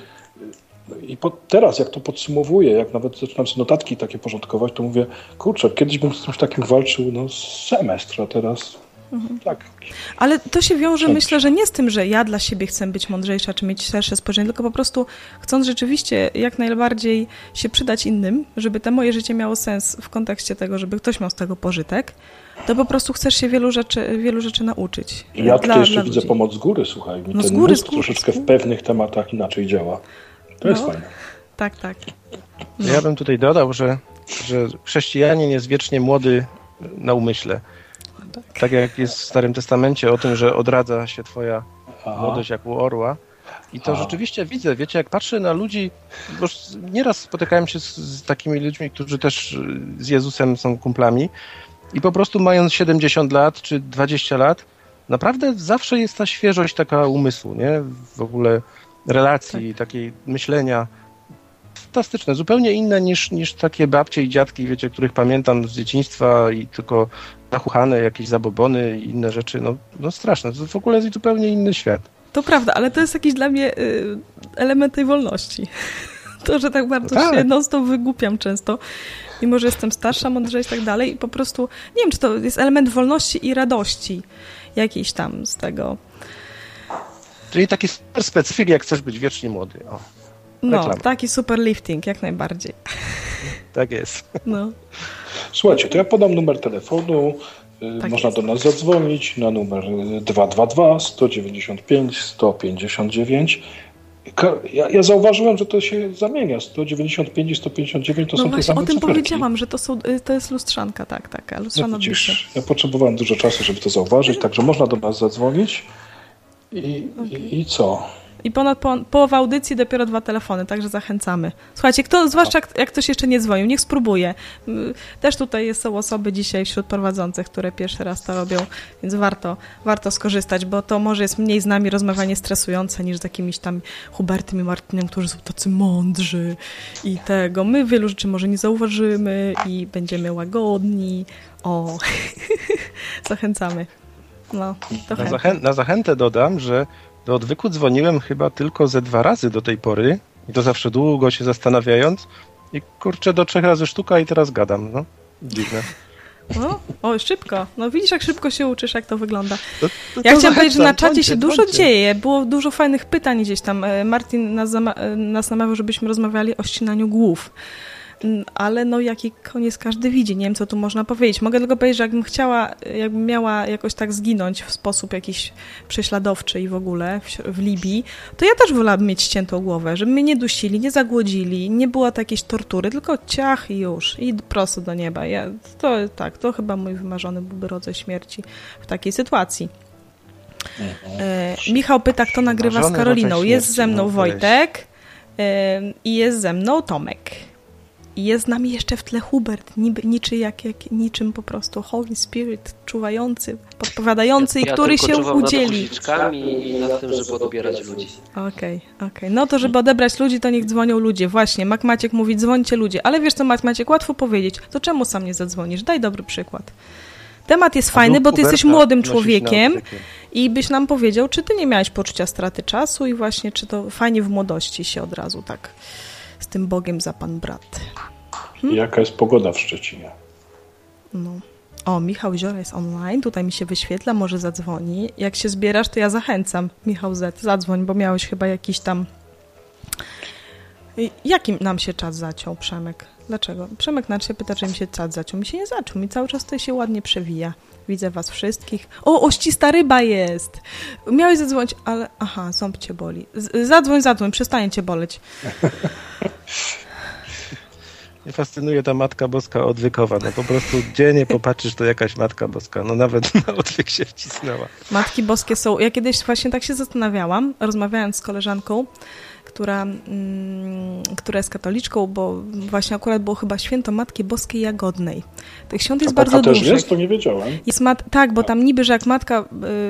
i po, teraz, jak to podsumowuję, jak nawet zaczynam sobie notatki takie porządkować, to mówię, kurczę, kiedyś bym z czymś takim walczył no, semestr, a teraz mhm. tak. Ale to się wiąże, myślę, że nie z tym, że ja dla siebie chcę być mądrzejsza, czy mieć szersze spojrzenie, tylko po prostu chcąc rzeczywiście jak najbardziej się przydać innym, żeby to moje życie miało sens w kontekście tego, żeby ktoś miał z tego pożytek, to po prostu chcesz się wielu rzeczy, wielu rzeczy nauczyć. Ja tutaj dla, jeszcze dla widzę pomoc z góry, słuchaj. Mi no ten z góry, z góry, troszeczkę w pewnych tematach inaczej działa. To jest no. fajne. Tak, tak. No. Ja bym tutaj dodał, że, że chrześcijanin jest wiecznie młody na umyśle. Tak. tak jak jest w Starym Testamencie o tym, że odradza się twoja Aha. młodość jak u orła. I to Aha. rzeczywiście widzę, wiecie, jak patrzę na ludzi, bo nieraz spotykałem się z, z, takimi ludźmi, którzy też z Jezusem są kumplami i po prostu mając 70 lat czy 20 lat, naprawdę zawsze jest ta świeżość taka umysłu, nie? W ogóle relacji, tak. takiej myślenia. Fantastyczne, zupełnie inne niż, niż takie babcie i dziadki, wiecie, których pamiętam z dzieciństwa i tylko nachuchane jakieś zabobony i inne rzeczy. No, no straszne, to w ogóle jest zupełnie inny świat. To prawda, ale to jest jakiś dla mnie y, element tej wolności. To, że tak bardzo no tak. się non wygłupiam często, mimo że jestem starsza, mądrzejsza i tak dalej i po prostu, nie wiem, czy to jest element wolności i radości jakiejś tam z tego Czyli taki super specyfik, jak chcesz być wiecznie młody. O, no, taki super lifting, jak najbardziej. Tak jest. No. Słuchajcie, to ja podam numer telefonu. Y, tak Można jest. do nas zadzwonić na numer 222 195 159. Ja, ja, zauważyłem, że to się zamienia. 195 i 159 to no są właśnie, te same o tym cyferki. powiedziałam, że to, są, y, to jest lustrzanka, tak, tak. Lustrzana no widzisz, ja potrzebowałem dużo czasu, żeby to zauważyć, także można do nas zadzwonić. I, okay. i, co? I ponad po, połowa audycji dopiero dwa telefony, także zachęcamy. Słuchajcie, kto, zwłaszcza jak, jak ktoś jeszcze nie dzwonił, niech spróbuje. Też tutaj są osoby dzisiaj wśród prowadzących, które pierwszy raz to robią, więc warto, warto skorzystać, bo to może jest mniej z nami rozmawianie stresujące niż z jakimiś tam Hubertem i Martinem, którzy są tacy mądrzy i tego. My wielu rzeczy może nie zauważymy i będziemy łagodni. O, zachęcamy. No, na, zachę na zachętę dodam, że do odwyku dzwoniłem chyba tylko ze dwa razy do tej pory i to zawsze długo się zastanawiając i kurczę do trzech razy sztuka i teraz gadam, no. Dziwne. No, o, szybko. No widzisz, jak szybko się uczysz, jak to wygląda. To, to, ja chciałam powiedzieć, że na czacie się dużo dzieje. Było dużo fajnych pytań gdzieś tam. E, Martin nas, e, nas namawiał, żebyśmy rozmawiali o ścinaniu głów. Mm, ale no jaki koniec każdy widzi, nie wiem co tu można powiedzieć. Mogę tylko powiedzieć, że jakbym chciała, jakbym miała jakoś tak zginąć w sposób jakiś prześladowczy i w ogóle w, w Libii, to ja też wolałabym mieć ściętą głowę, żeby mnie nie dusili, nie zagłodzili, nie było to jakiejś tortury, tylko ciach i już, i prosto do nieba. Ja, to tak, to chyba mój wymarzony byłby rodzaj śmierci w takiej sytuacji. E, Michał pyta, kto nagrywa z Karoliną. Jest ze mną no, Wojtek i jest ze mną Tomek. I jest z nami jeszcze w tle Hubert, niby, niczy jak, jak, niczym po prostu Holy Spirit, czuwający, podpowiadający ja, i który się udzieli. Ja i nad tym, żeby odbierać ludzi. Okej, okay, okej. Okay. No to żeby odebrać ludzi, to niech dzwonią ludzie. Właśnie, Mac Maciek mówi, dzwońcie ludzie. Ale wiesz co, Mac Maciek, łatwo powiedzieć. To czemu sam nie zadzwonisz? Daj dobry przykład. Temat jest fajny, bo ty jesteś młodym człowiekiem i byś nam powiedział, czy ty nie miałeś poczucia straty czasu i właśnie, czy to fajnie w młodości się od razu tak tym Bogiem za pan brat. Hmm? Jaka jest pogoda w Szczecinie? No. O, Michał Ziora jest online, tutaj mi się wyświetla, może zadzwoni. Jak się zbierasz, to ja zachęcam. Michał Z, zadzwoń, bo miałeś chyba jakiś tam... Jakim nam się czas zaciął, Przemek? Dlaczego? Przemek na się pyta, czy mi się czas zaciął. Mi się nie zaczął, mi cały czas tutaj się ładnie przewija. Widzę was wszystkich. O, oścista ryba jest! Miałeś zadzwonić, ale... Aha, ząb cię boli. Z zadzwoń, zadzwoń, przestanie cię boleć. Mnie fascynuje ta Matka Boska odwykowa. No po prostu gdzie nie popatrzysz, to jakaś Matka Boska. No nawet na odwyk się wcisnęła. Matki Boskie są... Ja kiedyś właśnie tak się zastanawiałam, rozmawiając z koleżanką, która, mm, która jest katoliczką, bo właśnie akurat było chyba święto Matki Boskiej Jagodnej. Tych świąt jest bardzo dużo. też jest? To nie wiedziałem. Jest mat tak, bo tam niby, że jak matka,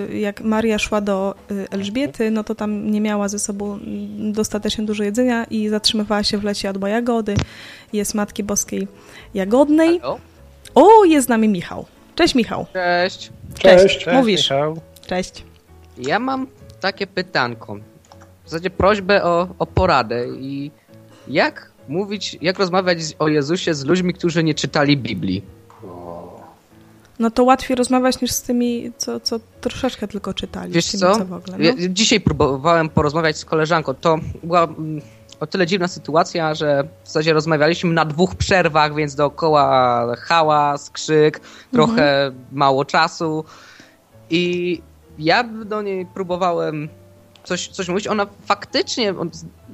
y, jak Maria szła do y, Elżbiety, no to tam nie miała ze sobą dostatecznie dużo jedzenia i zatrzymywała się w lecie, jadła jagody. Jest Matki Boskiej Jagodnej. Halo? O, jest z nami Michał. Cześć Michał. Cześć. Cześć. Cześć. Cześć Mówisz. Michał. Cześć. Ja mam takie pytanko w zasadzie prośbę o, o poradę i jak mówić, jak rozmawiać o Jezusie z ludźmi, którzy nie czytali Biblii. No to łatwiej rozmawiać niż z tymi, co, co troszeczkę tylko czytali. Wiesz tymi, co? co ogóle, no? ja dzisiaj próbowałem porozmawiać z koleżanką. To była mm, o tyle dziwna sytuacja, że w zasadzie rozmawialiśmy na dwóch przerwach, więc dookoła hałas, krzyk, trochę mhm. mało czasu. I ja do niej próbowałem coś, coś mówić. Ona faktycznie,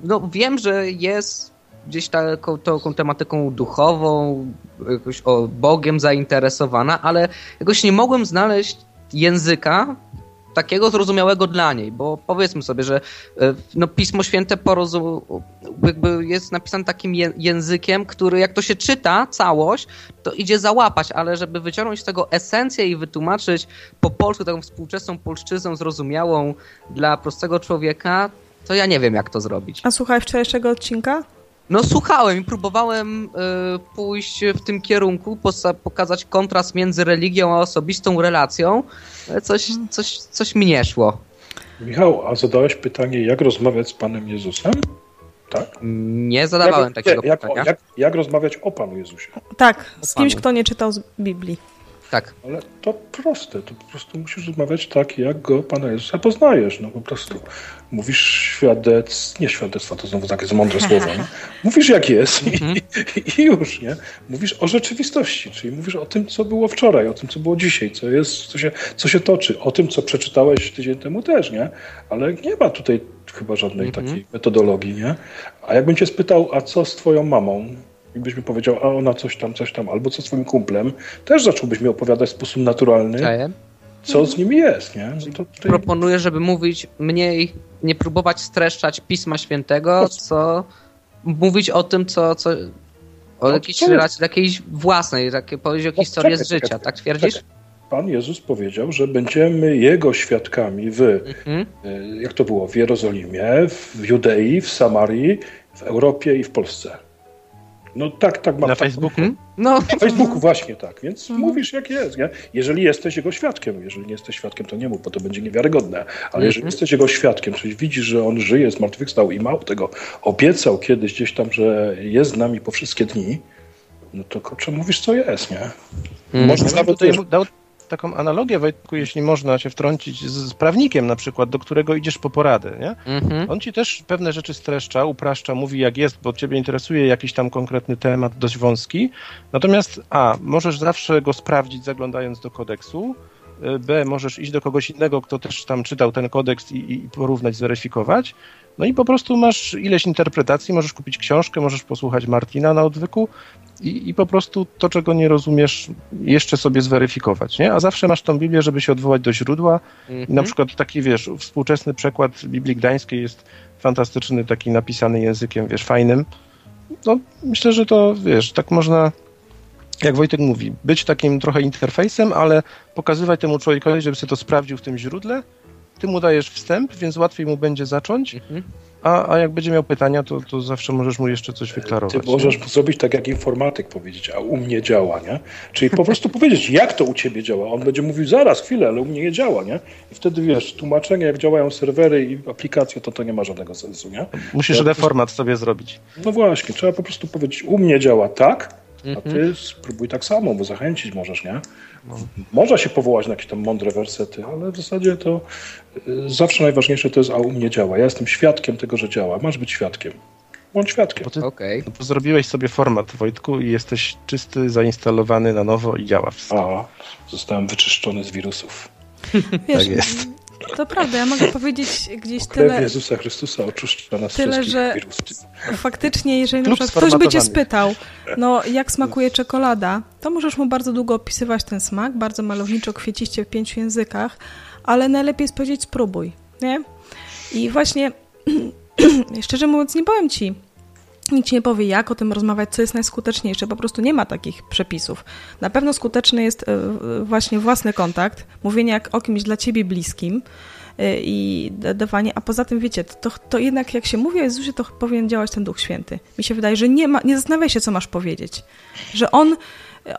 no wiem, że jest gdzieś taką, taką tematyką duchową, jakoś o Bogiem zainteresowana, ale jakoś nie mogłem znaleźć języka takiego zrozumiałego dla niej, bo powiedzmy sobie, że e, no, Pismo Święte porozum, jakby jest napisane takim językiem, który jak to się czyta, całość, to idzie załapać, ale żeby wyciągnąć z tego esencję i wytłumaczyć po polsku taką współczesną polszczyzną zrozumiałą dla prostego człowieka, to ja nie wiem, jak to zrobić. A słuchaj wczorajszego odcinka? No słuchałem i próbowałem y, pójść w tym kierunku, pokazać kontrast między religią a osobistą relacją. Coś, hmm. coś, coś mi nie szło. Michał, a zadałeś pytanie, jak rozmawiać z Panem Jezusem? Tak? Nie zadawałem jak, takiego jak, pytania. Jak, jak rozmawiać o Panu Jezusie? Tak, z kimś, kto nie czytał z Biblii. Tak. Ale to proste, to po prostu musisz rozmawiać tak, jak go Pana Jezusa poznajesz, no po prostu. Mówisz świadectw, nie świadectwa, to znowu takie mądre słowo, nie? Mówisz jak jest i, mhm. i, już, nie? Mówisz o rzeczywistości, czyli mówisz o tym, co było wczoraj, o tym, co było dzisiaj, co jest, co się, co się toczy, o tym, co przeczytałeś tydzień temu też, nie? Ale nie ma tutaj chyba żadnej mhm. takiej metodologii, nie? A jakbym cię spytał, a co z twoją mamą? i byś mi powiedział, a ona coś tam, coś tam, albo co swoim kumplem, też zacząłbyś mi opowiadać w sposób naturalny. Co z nimi jest, nie? No to tutaj... Proponuję, żeby mówić mniej, nie próbować streszczać Pisma Świętego, co mówić o tym, co, co o no, jakiejś relacji takiej własnej, takie powiedzieć o no, historii z życia, tak twierdzisz? Czekaj. Pan Jezus powiedział, że będziemy Jego świadkami w, mhm. E, jak to było, w Jerozolimie, w Judei, w Samarii, w Europie i w Polsce. No tak, tak mam. Na tak. Facebooku? Hmm? No. Na Facebooku właśnie tak, więc mhm. mówisz jak jest. Nie? Jeżeli jesteś jego świadkiem, jeżeli nie jesteś świadkiem, to nie mów, bo to będzie niewiarygodne, ale mhm. jeżeli jesteś jego świadkiem, czyli widzisz, że on żyje, zmartwychwstał i mało tego, obiecał kiedyś gdzieś tam, że jest z nami po wszystkie dni, no to kurczę, mówisz co jest, nie? Mhm. Można nawet... Dał, taką analogię, Wojtku, jeśli można się wtrącić, z, z prawnikiem na przykład, do którego idziesz po poradę, nie? Mhm. On ci też pewne rzeczy streszcza, upraszcza, mówi jak jest, bo ciebie interesuje jakiś tam konkretny temat dość wąski. Natomiast A, możesz zawsze go sprawdzić zaglądając do kodeksu, B, możesz iść do kogoś innego, kto też tam czytał ten kodeks i, i porównać, zweryfikować. No i po prostu masz ileś interpretacji, możesz kupić książkę, możesz posłuchać Martina na odwyku i, i po prostu to, czego nie rozumiesz, jeszcze sobie zweryfikować, nie? A zawsze masz tą Biblię, żeby się odwołać do źródła i na mhm. przykład taki, wiesz, współczesny przekład Biblii Gdańskiej jest fantastyczny, taki napisany językiem, wiesz, fajnym. No, myślę, że to, wiesz, tak można jak Wojtek mówi, być takim trochę interfejsem, ale pokazywać temu człowiekowi, żeby sobie to sprawdził w tym źródle, ty mu dajesz wstęp, więc łatwiej mu będzie zacząć. Mhm. A, a jak będzie miał pytania, to, to zawsze możesz mu jeszcze coś wyklarować. Ty możesz nie? zrobić tak jak informatyk powiedzieć, a u mnie działa, nie? Czyli po prostu powiedzieć, jak to u ciebie działa. On będzie mówił, zaraz, chwilę, ale u mnie nie działa, nie? I wtedy wiesz, tłumaczenie, jak działają serwery i aplikacje, to to nie ma żadnego sensu, nie? Musisz ja reformat sobie zrobić. No właśnie, trzeba po prostu powiedzieć, u mnie działa tak, a ty mhm. spróbuj tak samo, bo zachęcić możesz, nie? No. Można się powołać na jakieś tam mądre wersety, ale w zasadzie to zawsze najważniejsze to jest, a u mnie działa. Ja jestem świadkiem tego, że działa. Masz być świadkiem. Bądź świadkiem. Bo ty, okay. bo zrobiłeś sobie format, Wojtku, i jesteś czysty, zainstalowany na nowo i działa wszystko. A, zostałem wyczyszczony z wirusów. Wiesz, tak jest. To prawda, ja mogę powiedzieć gdzieś Krew tyle... Jezusa Chrystusa oczyszcza nas tyle, że wirusów. faktycznie, jeżeli na przykład ktoś by cię spytał, no jak smakuje czekolada, to możesz mu bardzo długo opisywać ten smak, bardzo malowniczo, kwieciście w pięciu językach, ale najlepiej jest powiedzieć spróbuj, nie? I właśnie, szczerze mówiąc, nie powiem ci, Nikt nie powie, jak o tym rozmawiać, co jest najskuteczniejsze. Po prostu nie ma takich przepisów. Na pewno skuteczny jest e, właśnie własny kontakt, mówienie jak o kimś dla ciebie bliskim e, i dawanie, a poza tym wiecie, to, to jednak jak się mówi o Jezusie, to powinien działać ten Duch Święty. Mi się wydaje, że nie, ma, nie zastanawiaj się, co masz powiedzieć. Że On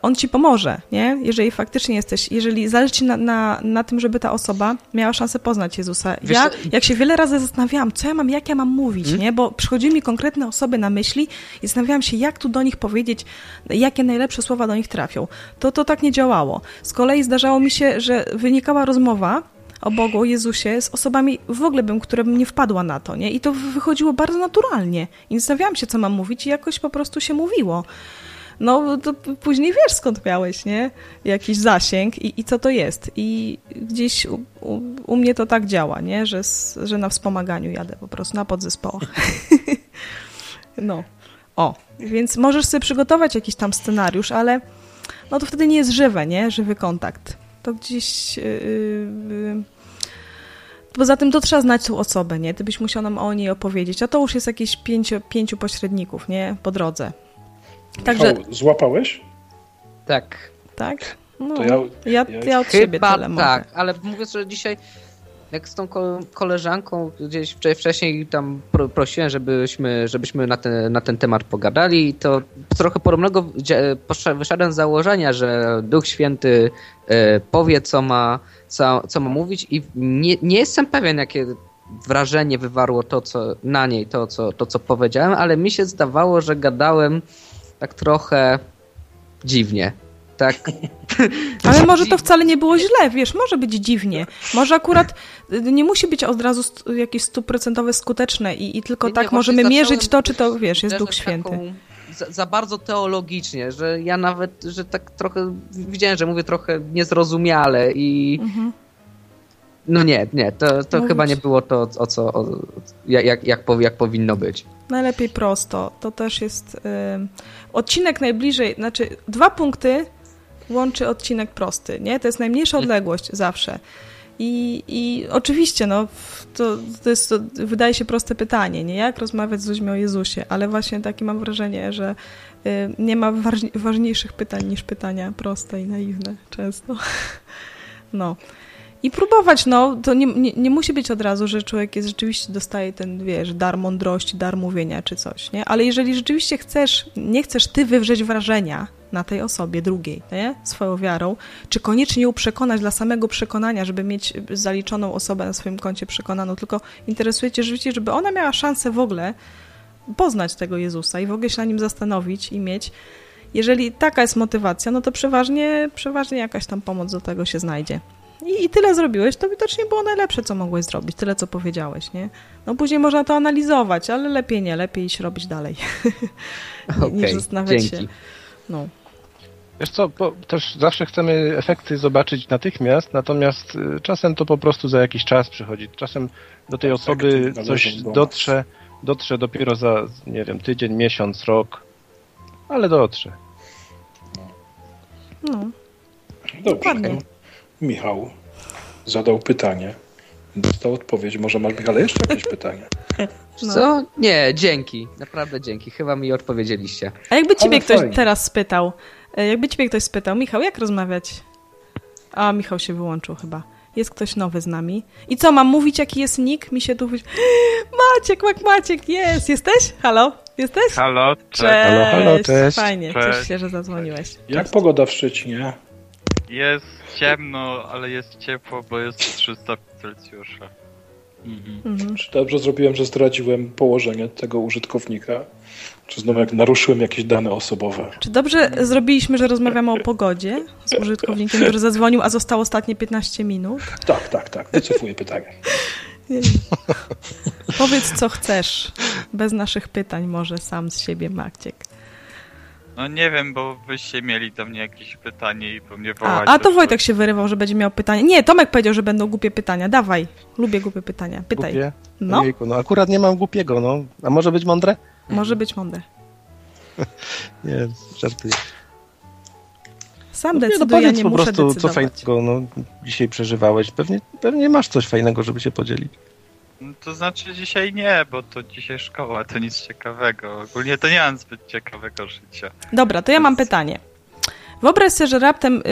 on ci pomoże, nie? Jeżeli faktycznie jesteś, jeżeli zależy ci na, na, na tym, żeby ta osoba miała szansę poznać Jezusa. Wiesz, ja, jak się wiele razy zastanawiałam, co ja mam, jak ja mam mówić, hmm? nie? Bo przychodziły mi konkretne osoby na myśli i zastanawiałam się, jak tu do nich powiedzieć, jakie najlepsze słowa do nich trafią. To, to tak nie działało. Z kolei zdarzało mi się, że wynikała rozmowa o Bogu, o Jezusie z osobami w ogóle bym, które bym nie wpadła na to, nie? I to wychodziło bardzo naturalnie. I zastanawiałam się, co mam mówić i jakoś po prostu się mówiło no to później wiesz skąd miałeś, nie? Jakiś zasięg i, i co to jest. I gdzieś u, u, u, mnie to tak działa, nie? Że, że na wspomaganiu jadę po prostu, na podzespołach. no. O, więc możesz sobie przygotować jakiś tam scenariusz, ale no to wtedy nie jest żywe, nie? Żywy kontakt. To gdzieś... Yy, yy, Poza tym to trzeba znać tą osobę, nie? Ty byś musiał nam o niej opowiedzieć, a to już jest jakieś pięciu, pięciu pośredników, nie? Po drodze. Także... złapałeś? Tak. Tak? No, to ja, ja, ja, ja od Chyba siebie tyle tak, ale mówię, że dzisiaj jak z tą koleżanką gdzieś wcześniej tam prosiłem, żebyśmy, żebyśmy na, ten, na ten temat pogadali, to trochę podobnego wyszedłem z założenia, że Duch Święty e, powie, co ma, co, co ma mówić i nie, nie jestem pewien, jakie wrażenie wywarło to, co na niej, to co, to, co powiedziałem, ale mi się zdawało, że gadałem tak trochę dziwnie. Tak. Ale może to wcale nie było źle, wiesz, może być dziwnie. Może akurat y, nie musi być od razu jakieś stuprocentowe skuteczne i, i tylko nie, tak nie, możemy mierzyć to, czy to, wiesz, jest Duch Święty. Za, za, bardzo teologicznie, że ja nawet, że tak trochę widziałem, że mówię trochę niezrozumiale i mhm. No nie, nie, to, to chyba nie było to, o co, o, jak, jak, jak, powinno być. Najlepiej prosto. To też jest. odcinek najbliżej, znaczy dwa punkty łączy odcinek prosty, nie? To jest najmniejsza mhm. odległość zawsze. I, I oczywiście, no, to, to jest, to wydaje się proste pytanie, nie? Jak rozmawiać z ludźmi o Jezusie, ale właśnie takie mam wrażenie, że y, nie ma ważniejszych pytań niż pytania proste i naiwne często. No. I próbować, no, to nie, nie, nie, musi być od razu, że człowiek jest, rzeczywiście dostaje ten, wiesz, dar mądrości, dar mówienia czy coś, nie? Ale jeżeli rzeczywiście chcesz, nie chcesz ty wywrzeć wrażenia na tej osobie drugiej, nie? Swoją wiarą, czy koniecznie ją przekonać dla samego przekonania, żeby mieć zaliczoną osobę na swoim koncie przekonaną, tylko interesuje cię rzeczywiście, żeby ona miała szansę w ogóle poznać tego Jezusa i w ogóle się na nim zastanowić i mieć jeżeli taka jest motywacja, no to przeważnie, przeważnie jakaś tam pomoc do tego się znajdzie. I, I, tyle zrobiłeś, to widocznie było najlepsze, co mogłeś zrobić, tyle, co powiedziałeś, nie? No później można to analizować, ale lepiej nie, lepiej iść robić dalej, okay, niż zastanawiać dzięki. się. No. Wiesz co, też zawsze chcemy efekty zobaczyć natychmiast, natomiast y, czasem to po prostu za jakiś czas przychodzi. Czasem do tej osoby coś dotrze, dotrze dopiero za, nie wiem, tydzień, miesiąc, rok, ale dotrze. No. Dobrze. Dokładnie. Michał zadał pytanie. Dostał odpowiedź. Może masz, Michał, jeszcze jakieś pytanie? No. Co? Nie, dzięki. Naprawdę dzięki. Chyba mi odpowiedzieliście. A jakby ciebie Ale ktoś fajnie. teraz spytał, e, jakby ciebie ktoś spytał, Michał, jak rozmawiać? A, Michał się wyłączył chyba. Jest ktoś nowy z nami. I co, mam mówić, jaki jest nick? Mi się tu... Maciek, Mak Maciek, jest! Jesteś? Halo? Jesteś? Halo, cześć. cześć. Halo, halo, cześć. Fajnie, cześć. cieszę się, że zadzwoniłeś. Jak pogoda w Szczecinie? Jest ciemno, ale jest ciepło, bo jest 300 Celsjusza. Mhm. Mhm. Czy dobrze zrobiłem, że zdradziłem położenie tego użytkownika? Czy znowu jak naruszyłem jakieś dane osobowe? Czy dobrze zrobiliśmy, że rozmawiamy o pogodzie z użytkownikiem, który zadzwonił, a zostało ostatnie 15 minut? Tak, tak, tak. Wycofuję pytanie. Powiedz, co chcesz. Bez naszych pytań może sam z siebie, Maciek. No nie wiem, bo wyście mieli do mnie jakieś pytanie i po mnie wołać. A, a to Wojtek się wyrywał, że będzie miał pytanie. Nie, Tomek powiedział, że będą głupie pytania. Dawaj, lubię głupie pytania. Pytaj. Głupie? No. Ojejku, no akurat nie mam głupiego, no. A może być mądre? Może być mądre. nie, żartuję. Sam no, decyduję, no, ja nie po muszę prostu, decydować. co fajnego no, dzisiaj przeżywałeś. Pewnie, pewnie masz coś fajnego, żeby się podzielić. No, to znaczy dzisiaj nie, bo to dzisiaj szkoła, to nic ciekawego. Ogólnie to nie mam zbyt ciekawego życia. Dobra, to ja mam pytanie. Wyobraź sobie, że raptem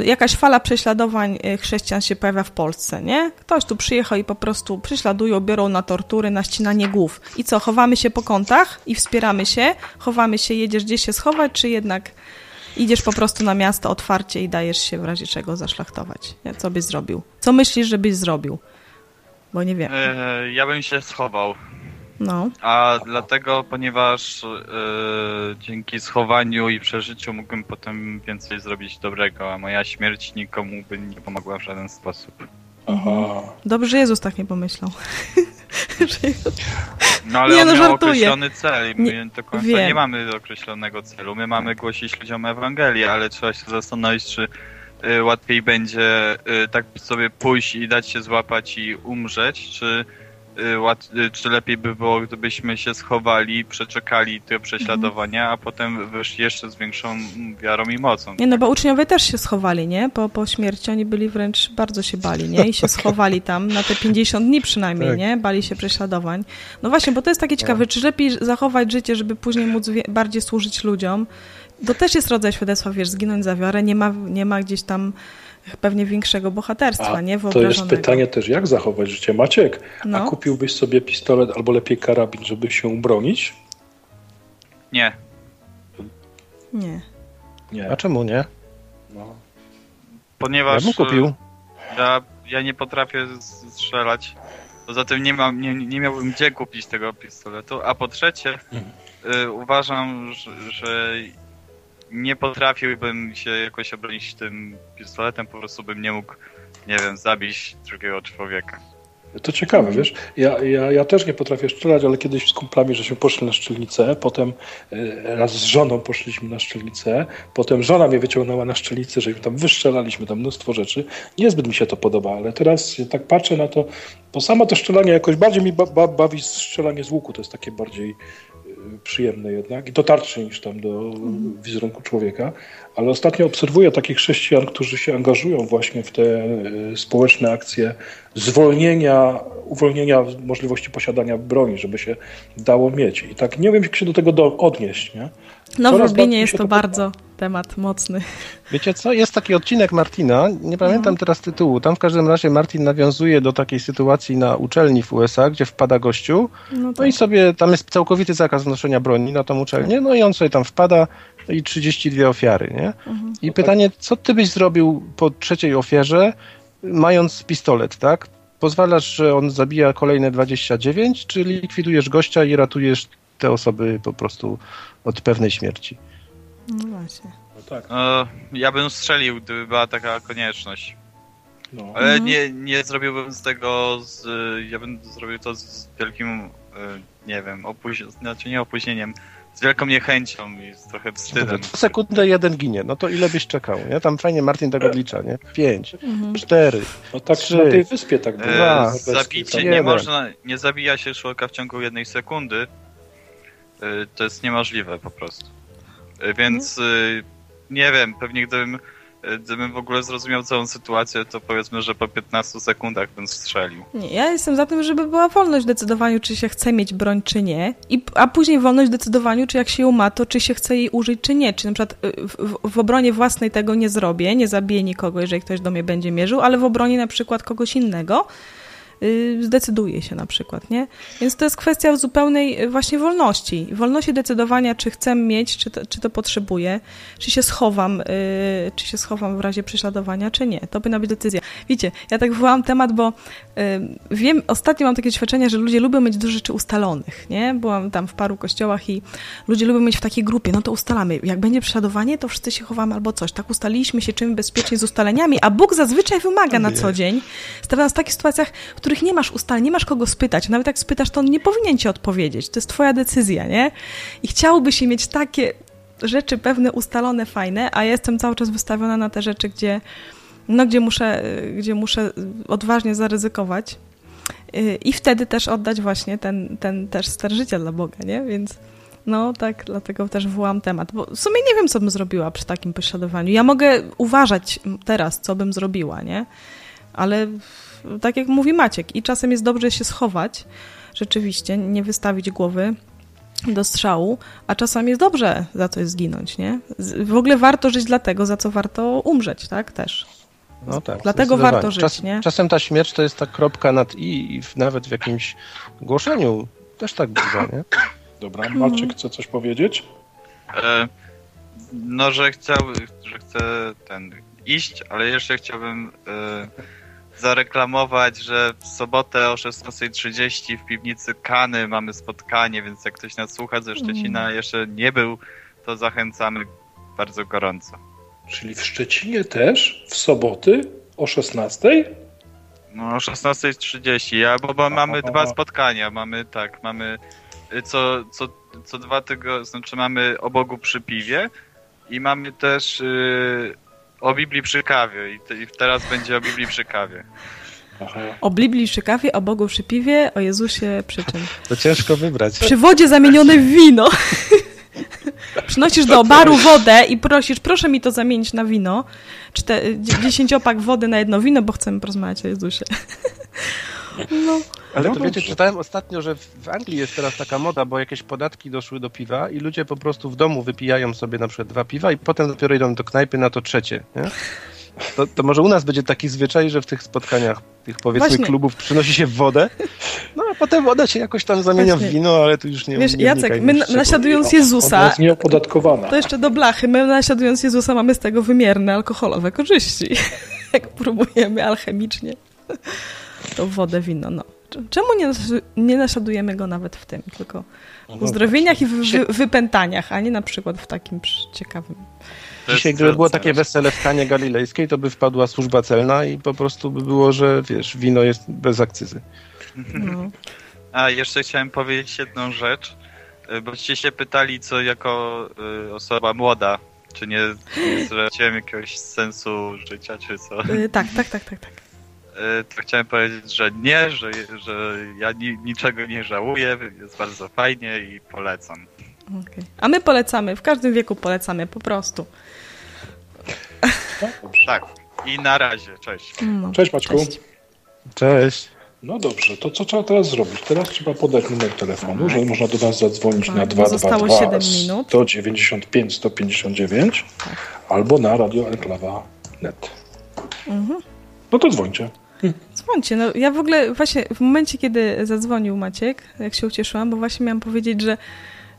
y, jakaś fala prześladowań y, chrześcijan się pojawia w Polsce, nie? Ktoś tu przyjechał i po prostu prześladują, biorą na tortury, na ścinanie głów. I co, chowamy się po kątach i wspieramy się? Chowamy się, jedziesz gdzieś się schować, czy jednak idziesz po prostu na miasto otwarcie i dajesz się w razie czego zaszlachtować? Co byś zrobił? Co myślisz, żebyś zrobił? Bo nie wiem. E, ja bym się schował. No. A dlatego, ponieważ e, dzięki schowaniu i przeżyciu mógłbym potem więcej zrobić dobrego, a moja śmierć nikomu by nie pomogła w żaden sposób. Aha. Dobrze, że Jezus tak nie pomyślał. no ale nie, on no, miał żartuję. określony cel i my nie, do końca wiem. nie mamy określonego celu. My mamy głosić ludziom Ewangelię, ale trzeba się zastanowić, czy łatwiej będzie y, tak sobie pójść i dać się złapać i umrzeć, czy, y, czy lepiej by było, gdybyśmy się schowali, przeczekali te prześladowania, a potem wyszli jeszcze z większą wiarą i mocą. Nie, no bo uczniowie też się schowali, nie? Po, po śmierci oni byli wręcz, bardzo się bali, nie? I się schowali tam na te 50 dni przynajmniej, tak. nie? Bali się prześladowań. No właśnie, bo to jest takie ciekawe, no. czy lepiej zachować życie, żeby później móc bardziej służyć ludziom, to też jest rodzaj świadectwa, wiesz, zginąć za wiarę, nie ma, nie ma gdzieś tam pewnie większego bohaterstwa, a nie? To jest pytanie też, jak zachować życie. Maciek, no. a kupiłbyś sobie pistolet albo lepiej karabin, żeby się bronić? Nie. Nie. Nie. A czemu nie? No. Ponieważ... Ja bym kupił. Ja, ja nie potrafię strzelać. Poza tym nie, mam, nie, nie miałbym gdzie kupić tego pistoletu. A po trzecie, hmm. y, uważam, że, że nie potrafiłbym się jakoś obronić tym pistoletem, po prostu bym nie mógł, nie wiem, zabić drugiego człowieka. To ciekawe, wiesz, ja, ja, ja też nie potrafię strzelać, ale kiedyś z kumplami, żeśmy poszli na szczelnicę, potem e, raz z żoną poszliśmy na szczelnicę, potem żona mnie wyciągnęła na szczelnicę, żeśmy tam wyszczelaliśmy tam mnóstwo rzeczy. Niezbyt mi się to podoba, ale teraz tak patrzę na to, bo samo to strzelanie jakoś bardziej mi ba, ba, bawi strzelanie z łuku, to jest takie bardziej przyjemne jednak i dotarczy niż tam do wizerunku człowieka, ale ostatnio obserwuję takich chrześcijan, którzy się angażują właśnie w te e, społeczne akcje zwolnienia, uwolnienia możliwości posiadania broni, żeby się dało mieć. I tak nie wiem, jak się do tego do, odnieść, nie? No Coraz w Lublinie jest to, to bardzo temat mocny. Wiecie co, jest taki odcinek Martina, nie pamiętam no. teraz tytułu, tam w każdym razie Martin nawiązuje do takiej sytuacji na uczelni w USA, gdzie wpada gościu, no, tak. no i sobie, tam jest całkowity zakaz noszenia broni na tą uczelnię, no i on sobie tam wpada i 32 ofiary, nie? Mhm. I pytanie, co ty byś zrobił po trzeciej ofierze, mając pistolet, tak? Pozwalasz, że on zabija kolejne 29, czy likwidujesz gościa i ratujesz te osoby po prostu od pewnej śmierci? No właśnie. No tak. No, ja bym strzelił, gdyby była taka konieczność. No. Ale mhm. nie, nie zrobiłbym z tego, z, ja bym zrobił to z wielkim, e, nie wiem, opóźnieniem, znaczy nie opóźnieniem, z wielką niechęcią i z trochę wstydem. No sekundę jeden ginie, no to ile byś czekał, nie? Tam fajnie Martin tak odlicza, nie? Pięć, mhm. cztery, No tak trzy, na tej wyspie tak było. E, zabicie, nie można, nie zabija się człowieka w ciągu jednej sekundy. E, to jest niemożliwe po prostu. E, więc mhm. e, nie wiem, pewnie gdybym gdybym w ogóle zrozumiał całą sytuację, to powiedzmy, że po 15 sekundach bym strzelił. Nie, ja jestem za tym, żeby była wolność w decydowaniu, czy się chce mieć broń, czy nie, i, a później wolność w decydowaniu, czy jak się ją ma, to czy się chce jej użyć, czy nie. Czy na przykład w, w, obronie własnej tego nie zrobię, nie zabiję nikogo, jeżeli ktoś do mnie będzie mierzył, ale w obronie na przykład kogoś innego, zdecyduje się na przykład, nie? Więc to jest kwestia zupełnej y, właśnie wolności. Wolności decydowania, czy chcę mieć, czy to, czy to potrzebuję, czy się schowam, y, czy się schowam w razie prześladowania, czy nie. To powinna być decyzja. Wiecie, ja tak wywołam temat, bo wiem, ostatnio mam takie doświadczenie, że ludzie lubią mieć dużo rzeczy ustalonych, nie? Byłam tam w paru kościołach i ludzie lubią mieć w takiej grupie, no to ustalamy. Jak będzie prześladowanie, to wszyscy się chowamy albo coś. Tak ustaliliśmy się czym bezpiecznie z ustaleniami, a Bóg zazwyczaj wymaga na co dzień. Stawia nas w takich sytuacjach, których nie masz ustaleń, nie masz kogo spytać. Nawet jak spytasz, to on nie powinien ci odpowiedzieć. To jest twoja decyzja, nie? I chciałoby się mieć takie rzeczy pewne ustalone, fajne, a ja jestem cały czas wystawiona na te rzeczy, gdzie, no, gdzie, muszę, gdzie muszę odważnie zaryzykować i wtedy też oddać właśnie ten, ten też ster życia dla Boga, nie? Więc no tak, dlatego też wywołam temat, bo w sumie nie wiem, co bym zrobiła przy takim prześladowaniu. Ja mogę uważać teraz, co bym zrobiła, nie? Ale tak jak mówi Maciek, i czasem jest dobrze się schować, rzeczywiście, nie wystawić głowy do strzału, a czasami jest dobrze za coś zginąć, nie? W ogóle warto żyć dlatego, za co warto umrzeć, tak? Też. No tak. Dlatego warto żyć, Czas, nie? Czasem ta śmierć to jest ta kropka nad i i w, nawet w jakimś głoszeniu też tak bywa, nie? Dobra, Maciek chce coś powiedzieć? E, no, że chciał, że chce ten iść, ale jeszcze chciałbym e, zareklamować, że w sobotę o 16.30 w piwnicy Kany mamy spotkanie, więc jak ktoś nas słucha ze Szczecina mm. jeszcze nie był, to zachęcamy bardzo gorąco. Czyli w Szczecinie też w soboty o 16.00? No o 16.30, ja, bo, bo mamy dwa spotkania, mamy tak, mamy y, co, co, co dwa tygodnie, znaczy mamy o Bogu przy piwie i mamy też yy, o Biblii przy kawie i, te, i teraz będzie o Biblii przy kawie. Aha. O Biblii przy kawie, o Bogu przy piwie, o Jezusie przy czym? To ciężko wybrać. Przy wodzie zamienione w wino. Przynosisz do baru wodę i prosisz, proszę mi to zamienić na wino. Czte, dziesięciopak wody na jedno wino, bo chcemy porozmawiać o Jezusie. No. Ale to wiecie, czytałem ostatnio, że w Anglii jest teraz taka moda, bo jakieś podatki doszły do piwa i ludzie po prostu w domu wypijają sobie na przykład dwa piwa i potem dopiero idą do knajpy na to trzecie. Nie? To, to, może u nas będzie taki zwyczaj, że w tych spotkaniach tych powiedzmy Właśnie. klubów przynosi się wodę, no a potem woda się jakoś tam zamienia Właśnie. w wino, ale tu już nie Wiesz, nie Jacek, my naśladując Jezusa... Jest nieopodatkowana. To jeszcze do blachy, my naśladując Jezusa mamy z tego wymierne alkoholowe korzyści, jak próbujemy alchemicznie tą wodę, wino, no. Czemu nie, nie naśladujemy go nawet w tym, tylko w uzdrowieniach i w wy, wypętaniach, a nie na przykład w takim ciekawym... Dzisiaj, gdyby było takie wesele w Kanie Galilejskiej, to by wpadła służba celna i po prostu by było, że wiesz, wino jest bez akcyzy. No. A, jeszcze chciałem powiedzieć jedną rzecz, y, boście się pytali, co jako y, osoba młoda, czy nie, nie straciłem jakiegoś sensu życia, czy co? Yy, tak, tak, tak, tak, tak. Y, to chciałem powiedzieć, że nie, że, że ja ni, niczego nie żałuję, jest bardzo fajnie i polecam. Okay. A my polecamy, w każdym wieku polecamy, po prostu. Tak, i na razie, cześć. No. Cześć Maćku. Cześć. cześć. No dobrze, to co trzeba teraz zrobić? Teraz trzeba podać numer telefonu, że można do nas zadzwonić tak, na 222 195 159 tak. albo na radio enklawa.net. Mhm. No to dzwońcie. Dzwońcie. No, ja w ogóle właśnie w momencie, kiedy zadzwonił Maciek, jak się ucieszyłam, bo właśnie miałam powiedzieć, że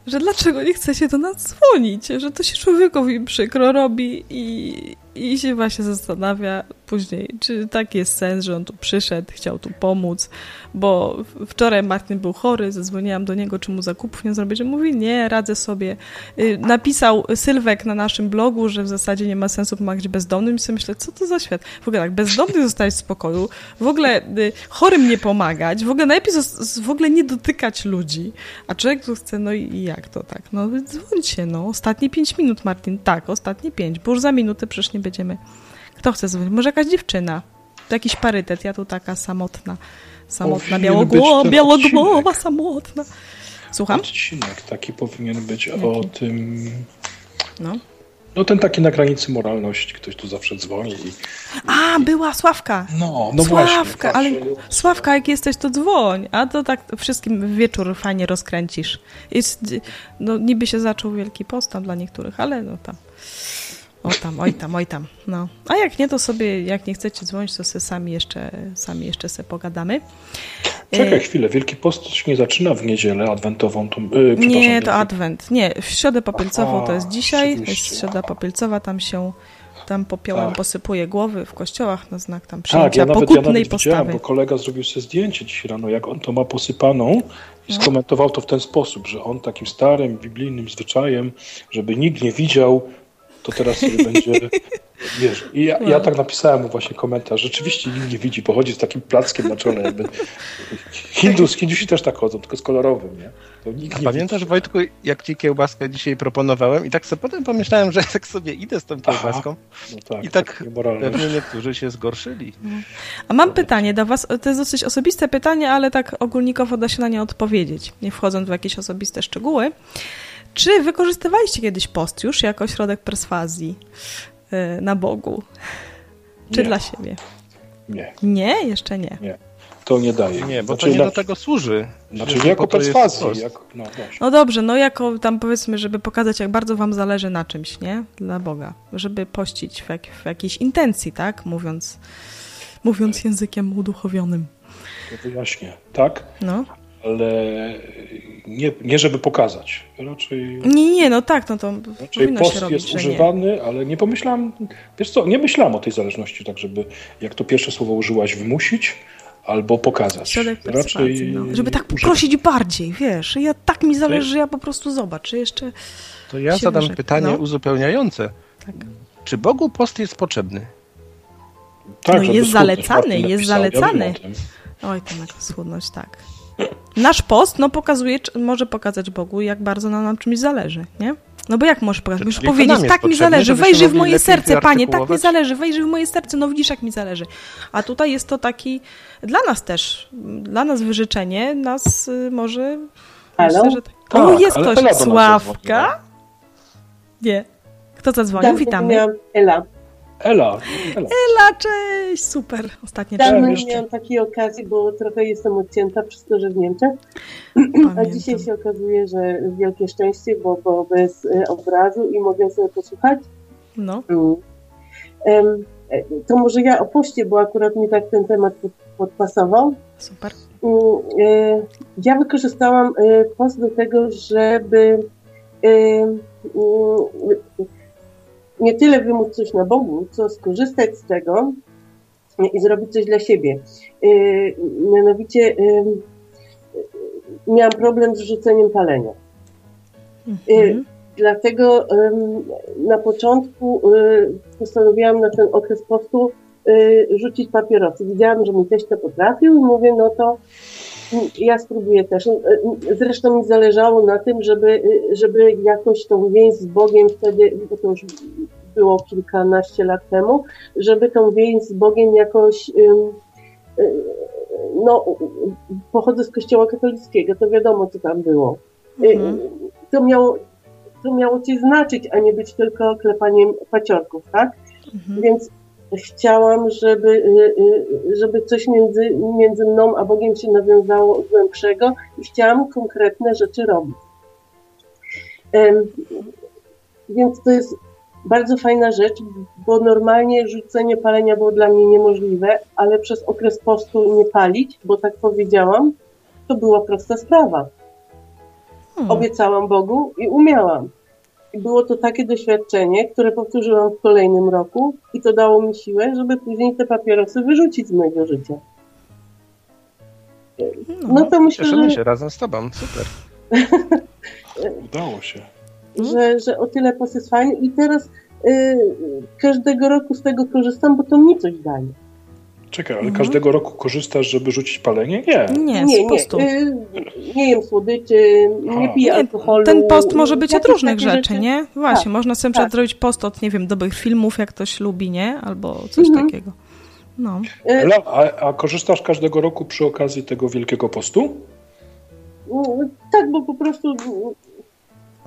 że dlaczego nie chce się do nas dzwonić, że to się człowiekowi przykro robi i, i się właśnie zastanawia później, czy tak jest sens, że on tu przyszedł, chciał tu pomóc, bo wczoraj Martin był chory, zadzwoniłam do niego, czy mu zakupów nie zrobić, on mówi, nie, radzę sobie. Y, napisał Sylwek na naszym blogu, że w zasadzie nie ma sensu pomagać bezdomnym i sobie myślę, co to za świat? W ogóle tak, bezdomny zostać w spokoju, w ogóle y, chorym nie pomagać, w ogóle najlepiej w ogóle nie dotykać ludzi, a człowiek tu chce, no i jak to tak? No dzwońcie, no, ostatnie pięć minut, Martin, tak, ostatnie pięć, bo już za minutę przecież nie będziemy. Kto chce dzwonić? Może jakaś dziewczyna? To jakiś parytet, ja tu taka samotna. Samotna, białogłowa, białogłowa, samotna. Słucham? Odcinek taki powinien być Jaki? o tym... No. No ten taki na granicy moralności, ktoś tu zawsze dzwoni i... A, była Sławka! No, no Sławka, właśnie. ale Sławka, jak jesteś, to dzwoń, a to tak wszystkim wieczór fajnie rozkręcisz. Jest, no niby się zaczął Wielki Post tam dla niektórych, ale no tam... O tam, oj tam, oj tam. No. A jak nie, to sobie, jak nie chcecie dzwonić, to sobie sami jeszcze, sami jeszcze sobie pogadamy. Czekaj e, chwilę, Wielki Post się nie zaczyna w niedzielę adwentową. To, yy, nie, to adwent. Nie, w środę popielcową to jest dzisiaj, to jest środa popielcowa, tam się tam popiołem tak. posypuje głowy w kościołach na znak tam przyjęcia tak, ja nawet, pokutnej ja nawet postawy. bo kolega zrobił sobie zdjęcie dzisiaj rano, jak on to ma posypaną i no. skomentował to w ten sposób, że on takim starym, biblijnym zwyczajem, żeby nikt nie widział, to teraz sobie będzie, wiesz, i ja, ja, tak napisałem mu właśnie komentarz, rzeczywiście nikt nie widzi, pochodzi z takim plackiem na czole, jakby Hindus, Hindusi też tak chodzą, tylko z kolorowym, nie? Pamiętasz widzi. Wojtku, jak ci kiełbaskę dzisiaj proponowałem i tak sobie potem pomyślałem, że tak sobie idę z tą kiełbaską no tak, i tak pewnie niektórzy się zgorszyli. A mam pytanie do was, to jest dosyć osobiste pytanie, ale tak ogólnikowo da się na nie odpowiedzieć, nie wchodząc w jakieś osobiste szczegóły. Czy wykorzystywaliście kiedyś post już jako środek perswazji yy, na Bogu? Czy nie. dla siebie? Nie. Nie? Jeszcze nie. Nie. To nie daje. Nie, bo znaczy, to nie na... do tego służy. Znaczy nie jako perswazji. Jak... No, no, dobrze, no jako tam powiedzmy, żeby pokazać, jak bardzo wam zależy na czymś, nie? Dla Boga. Żeby pościć w, jak, w jakiejś intencji, tak? Mówiąc, mówiąc językiem uduchowionym. To wyjaśnię. Tak? No ale nie, nie żeby pokazać. Raczej. Nie, nie, no tak, no to raczej post robić, jest używany, nie. ale nie pomyślałem, wiesz co, nie myślałem o tej zależności, tak żeby, jak to pierwsze słowo użyłaś, wymusić albo pokazać. Środek raczej. No. Żeby tak poprosić bardziej, wiesz, ja tak mi zależy, że ja po prostu zobaczę jeszcze. To ja zadam wyrzek. pytanie no. uzupełniające. Tak. Czy Bogu post jest potrzebny? Tak, no jest zalecany, jest zalecany. Ja Oj, to na schudność, tak. Nasz post no, pokazuje, może pokazać Bogu, jak bardzo nam na czymś zależy, nie? No bo jak możesz pokazać? Możesz powiedzieć, tak mi zależy, wejrzyj w moje serce, panie, tak mi zależy, wejrzyj w moje serce, no widzisz, jak mi zależy. A tutaj jest to taki, dla nas też, dla nas wyżyczenie, nas y, może... Halo? Myślę, że... Tak. O, jest ktoś, Sławka? Nie. Kto zadzwonił? Tak, Witamy. Ela. Ela. Ela. Ela, cześć! Super. Ostatnie Dawno nie miałam takiej okazji, bo trochę jestem odcięta przez to, że w Niemczech. Pamiętam. A dzisiaj się okazuje, że wielkie szczęście, bo, bo bez e, obrazu i mogę sobie posłuchać. No. Um, to może ja opuścię, bo akurat mi tak ten temat podpasował. Super. Um, ja wykorzystałam post do tego, żeby nie tyle wymóc coś na Bogu, co skorzystać z tego i zrobić coś dla siebie. Y, mianowicie y, miałam problem z rzuceniem palenia. Mhm. Dlatego na początku postanowiłam na ten okres postu rzucić papierosy. Widziałam, że mój teść to potrafił i mówię, no to ja spróbuję też. Zresztą mi zależało na tym, żeby, żeby jakoś tą więź z Bogiem wtedy, bo to już było kilkanaście lat temu, żeby tą więź z Bogiem jakoś no, pochodzę z kościoła katolickiego, to wiadomo, co tam było. Mhm. To, miało, to miało coś znaczyć, a nie być tylko klepaniem paciorków, tak? Mhm. Więc chciałam, żeby, y, y, żeby coś między, między mną a Bogiem się nawiązało głębszego i chciałam konkretne rzeczy robić. Więc to jest bardzo fajna rzecz, bo normalnie rzucenie palenia było dla mnie niemożliwe, ale przez okres postu nie palić, bo tak powiedziałam, to była prosta sprawa. Hmm. Obiecałam Bogu i umiałam. I było to takie doświadczenie, które powtórzyłam w kolejnym roku i to dało mi siłę, żeby później te papierosy wyrzucić z mojego życia. No, no to myślę, Cieszymy że... się razem z tobą, super. Udało się. Że, że o tyle fajny i teraz y, każdego roku z tego korzystam, bo to mi coś daje. Czekaj, ale mhm. każdego roku korzystasz, żeby rzucić palenie? Nie. Nie, nie, nie. Y, nie jem słodyczy, nie piję nie, alkoholu. Ten post może być od różnych rzeczy, rzeczy, nie? Właśnie, tak, można sobie tak. zrobić post od, nie wiem, dobrych filmów, jak ktoś lubi, nie? Albo coś mhm. takiego. No. Y, a, a korzystasz każdego roku przy okazji tego Wielkiego Postu? No, tak, bo po prostu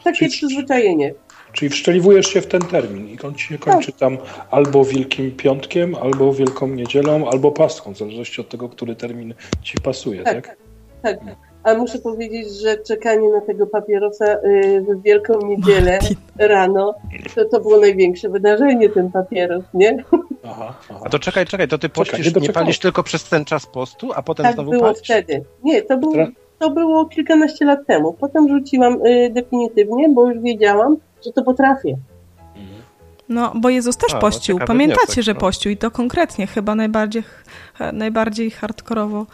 takie czyli, przyzwyczajenie. Czyli wszczeliwujesz się w ten termin i on ci się kończy tak. tam albo Wielkim Piątkiem, albo Wielką Niedzielą, albo Paską, w zależności od tego, który termin ci pasuje, tak? Tak, tak. tak. A muszę powiedzieć, że czekanie na tego papierosa y, w Wielką Niedzielę rano, to, to było największe wydarzenie, ten papieros, nie? Aha, aha. A to czekaj, czekaj, to ty pościsz, czekaj, nie, nie palisz tylko przez ten czas postu, a potem tak znowu było palisz? wtedy. Nie, to było, to było kilkanaście lat temu. Potem rzuciłam y, definitywnie, bo już wiedziałam, że to potrafię. No, bo Jezus też A, no, pościł. No Pamiętacie, wniosek, że no. pościł i to konkretnie, chyba najbardziej, najbardziej hardkorowo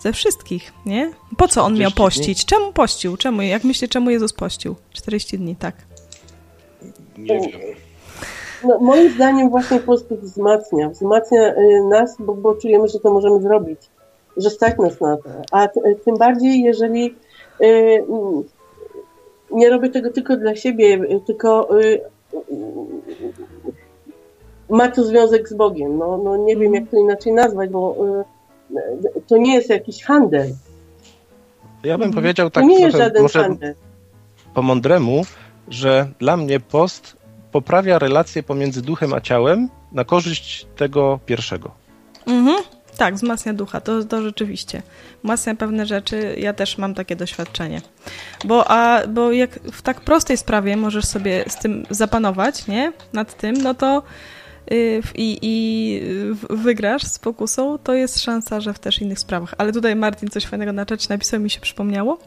ze wszystkich, nie? Po co on miał pościć? Dni? Czemu pościł? Czemu? Jak myślicie, czemu Jezus pościł? 40 dni, tak. Nie wiem. No, moim zdaniem właśnie post wzmacnia. Wzmacnia y, nas, bo, bo czujemy, że to możemy zrobić. Że stać nas na to. A tym bardziej, jeżeli y, y, nie robię tego tylko dla siebie, tylko y, ma to związek z Bogiem. No, no nie wiem, jak to inaczej nazwać, bo y, to nie jest jakiś handel. Ja bym powiedział tak to nie jest żaden może handel. po mądremu, że dla mnie post poprawia relacje pomiędzy duchem a ciałem na korzyść tego pierwszego. Mhm. Tak, wzmacnia ducha, to, to rzeczywiście. Wzmacnia pewne rzeczy, ja też mam takie doświadczenie. Bo, a, bo jak w tak prostej sprawie możesz sobie z tym zapanować, nie? Nad tym, no to yy, i, i wygrasz z pokusą, to jest szansa, że w też innych sprawach. Ale tutaj Martin coś fajnego na czacie napisał, mi się przypomniało.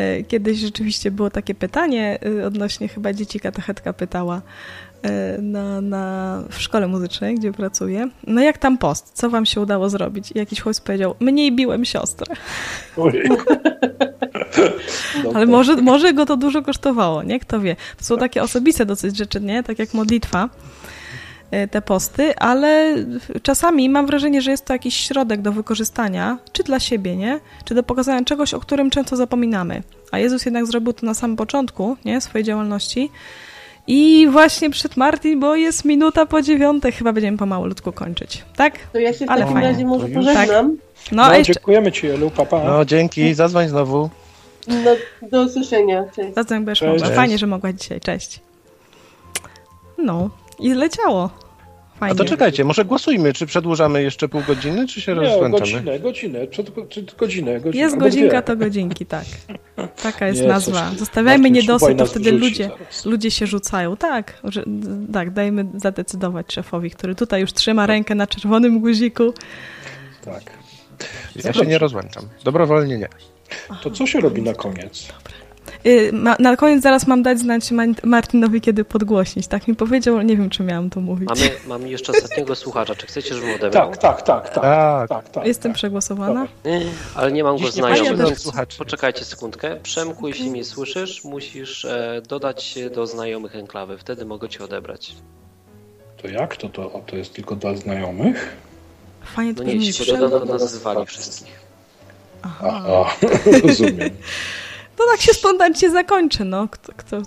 Y, kiedyś rzeczywiście było takie pytanie y, odnośnie chyba dzieci katechetka pytała, na, na, w szkole muzycznej, gdzie pracuję. No jak tam post? Co wam się udało zrobić? I jakiś chłopiec powiedział, mniej biłem siostrę. Ale może, może go to dużo kosztowało, nie? Kto wie. To są takie osobiste dosyć rzeczy, nie? Tak jak modlitwa, e, te posty, ale czasami mam wrażenie, że jest to jakiś środek do wykorzystania, czy dla siebie, nie? Czy do pokazania czegoś, o którym często zapominamy. A Jezus jednak zrobił to na samym początku, nie? Swojej działalności, i właśnie przed Martin, bo jest minuta po dziewiątej, chyba będziemy pomalutku kończyć, tak? To ja się w Ale takim fajnie. razie może pożegnam. Tak. No, no jeszcze... dziękujemy Ci, Elu, papa. No, dzięki, zadzwoń znowu. No, do usłyszenia, cześć. Zadzwoń, będziesz mogła. Fajnie, że mogłaś dzisiaj, cześć. No, i leciało. Fajnie. A to czekajcie, może głosujmy, czy przedłużamy jeszcze pół godziny, czy się rozłączamy? godzinę, godzinę, czy, czy godzinę, godzinę. Jest godzinka, to godzinki, tak. Taka jest nie, nazwa. Zostawiajmy niedosyt, to wtedy ludzie, ludzie się rzucają. Tak, że, tak, dajmy zadecydować szefowi, który tutaj już trzyma rękę na czerwonym guziku. Tak. Ja się nie rozłączam. Dobrowolnie nie. To co się robi na koniec? Dobra. Y, na koniec zaraz mam dać znać Martinowi, kiedy podgłośnić. Tak mi powiedział, nie wiem, czy miałam to mówić. Mamy, mamy jeszcze ostatniego słuchacza. Czy chcecie, żebym odebrał? Tak, tak, tak. tak, tak, tak, tak Jestem tak. przegłosowana? ale nie mam go znajomych. Poczekajcie sekundkę. Przemku, jeśli mnie słyszysz, musisz e, dodać się do znajomych enklawy. Wtedy mogę cię odebrać. To jak? To, to, to jest tylko dla znajomych? Fajnie no nie, jeśli go dodam, to nas zwali wszystkich. Aha, Aha rozumiem. To tak się spontanicznie zakończy, no. Kto, kto...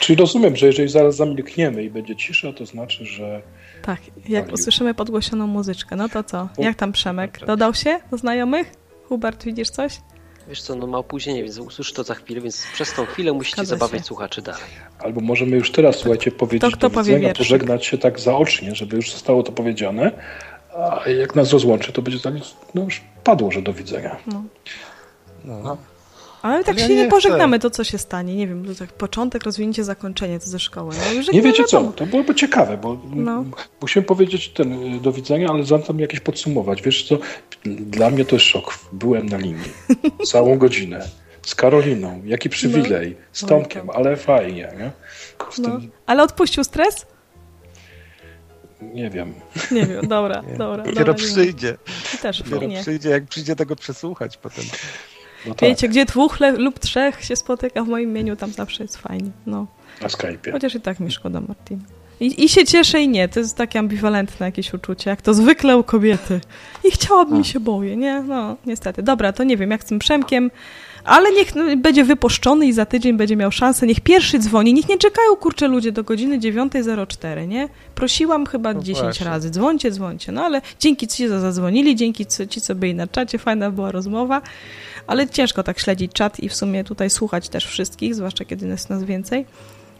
Czyli rozumiem, że jeżeli zaraz zamilkniemy i będzie cisza, to znaczy, że... Tak, jak usłyszymy podgłosioną muzyczkę, no to co? Jak tam Przemek? Dodał się do znajomych? Hubert, widzisz coś? Wiesz co, no ma opóźnienie, więc usłyszy to za chwilę, więc przez tą chwilę musicie zabawiać się. słuchaczy dalej. Albo możemy już teraz, słuchajcie, powiedzieć to, do widzenia, pożegnać się tak zaocznie, żeby już zostało to powiedziane, a jak nas rozłączy, to będzie tak, no już padło, że do widzenia. No. no. Ale tak Ale się ja nie, nie pożegnamy, to co się stanie. Nie wiem, to tak początek, rozwinięcie, zakończenie to ze szkoły. No, nie wiecie co, to byłoby ciekawe, bo no. musimy powiedzieć ten y, do widzenia, ale zatem jakieś podsumować. Wiesz co, dla mnie to jest szok. Byłem na linii całą godzinę z Karoliną. Jaki przywilej. No. Z Tomkiem, ale fajnie. Nie? No. Ale odpuścił stres? Nie wiem. Nie wiem, dobra, nie. dobra. Dopiero dobra, przyjdzie. Też Dopiero nie. przyjdzie, jak przyjdzie tego przesłuchać potem. No tak. Wiecie, gdzie dwóch lub trzech się spotyka w moim imieniu, tam zawsze jest fajnie. No. Na Skype'ie. Chociaż i tak mi szkoda Martina. I, I się cieszę i nie. To jest takie ambiwalentne jakieś uczucie, jak to zwykle u kobiety. I chciałabym, się boję, nie? No, niestety. Dobra, to nie wiem, jak z tym Przemkiem, ale niech no, będzie wypuszczony i za tydzień będzie miał szansę. Niech pierwszy dzwoni. Niech nie czekają, kurczę, ludzie do godziny 9.04, nie? Prosiłam chyba no 10 właśnie. razy. Dzwońcie, dzwońcie. No ale dzięki ci, co zadzwonili, dzięki ci, co byli na czacie, fajna była rozmowa ale ciężko tak śledzić czat i w sumie tutaj słuchać też wszystkich, zwłaszcza kiedy jest nas więcej.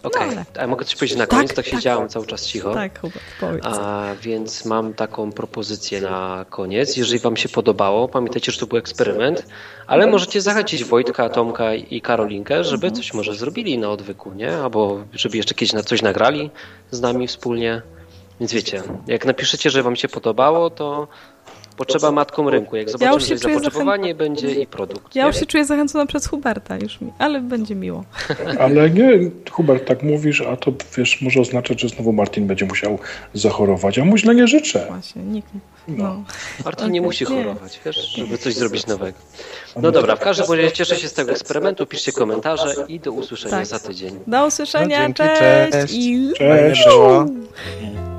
Okej, okay. No, a mogę coś powiedzieć na tak, koniec? Tak, tak siedziałem cały czas cicho. Tak, Hubert, powiedz. A, więc mam taką propozycję na koniec. Jeżeli wam się podobało, pamiętajcie, że to był eksperyment, ale możecie zachęcić Wojtka, Tomka i Karolinkę, żeby mhm. coś może zrobili na odwyku, nie? Albo żeby jeszcze kiedyś na coś nagrali z nami wspólnie. Więc wiecie, jak napiszecie, że wam się podobało, to potrzeba matką rynku. Jak zobaczymy, ja że zapotrzebowanie, zachę... będzie i produkt. Ja już się czuję zachęcona przez Huberta już mi, ale będzie miło. Ale nie, Hubert, tak mówisz, a to wiesz, może oznaczać, że znowu Martin będzie musiał zachorować, a mu źle nie życzę. Właśnie, nikt. No. no. Martin okay, nie musi chorować, wiesz, żeby coś zrobić nowego. No dobra, w każdym razie cieszę się z tego eksperymentu, piszcie komentarze i do usłyszenia tak. za tydzień. Do usłyszenia, no, cześć! Cześć! I... cześć. cześć.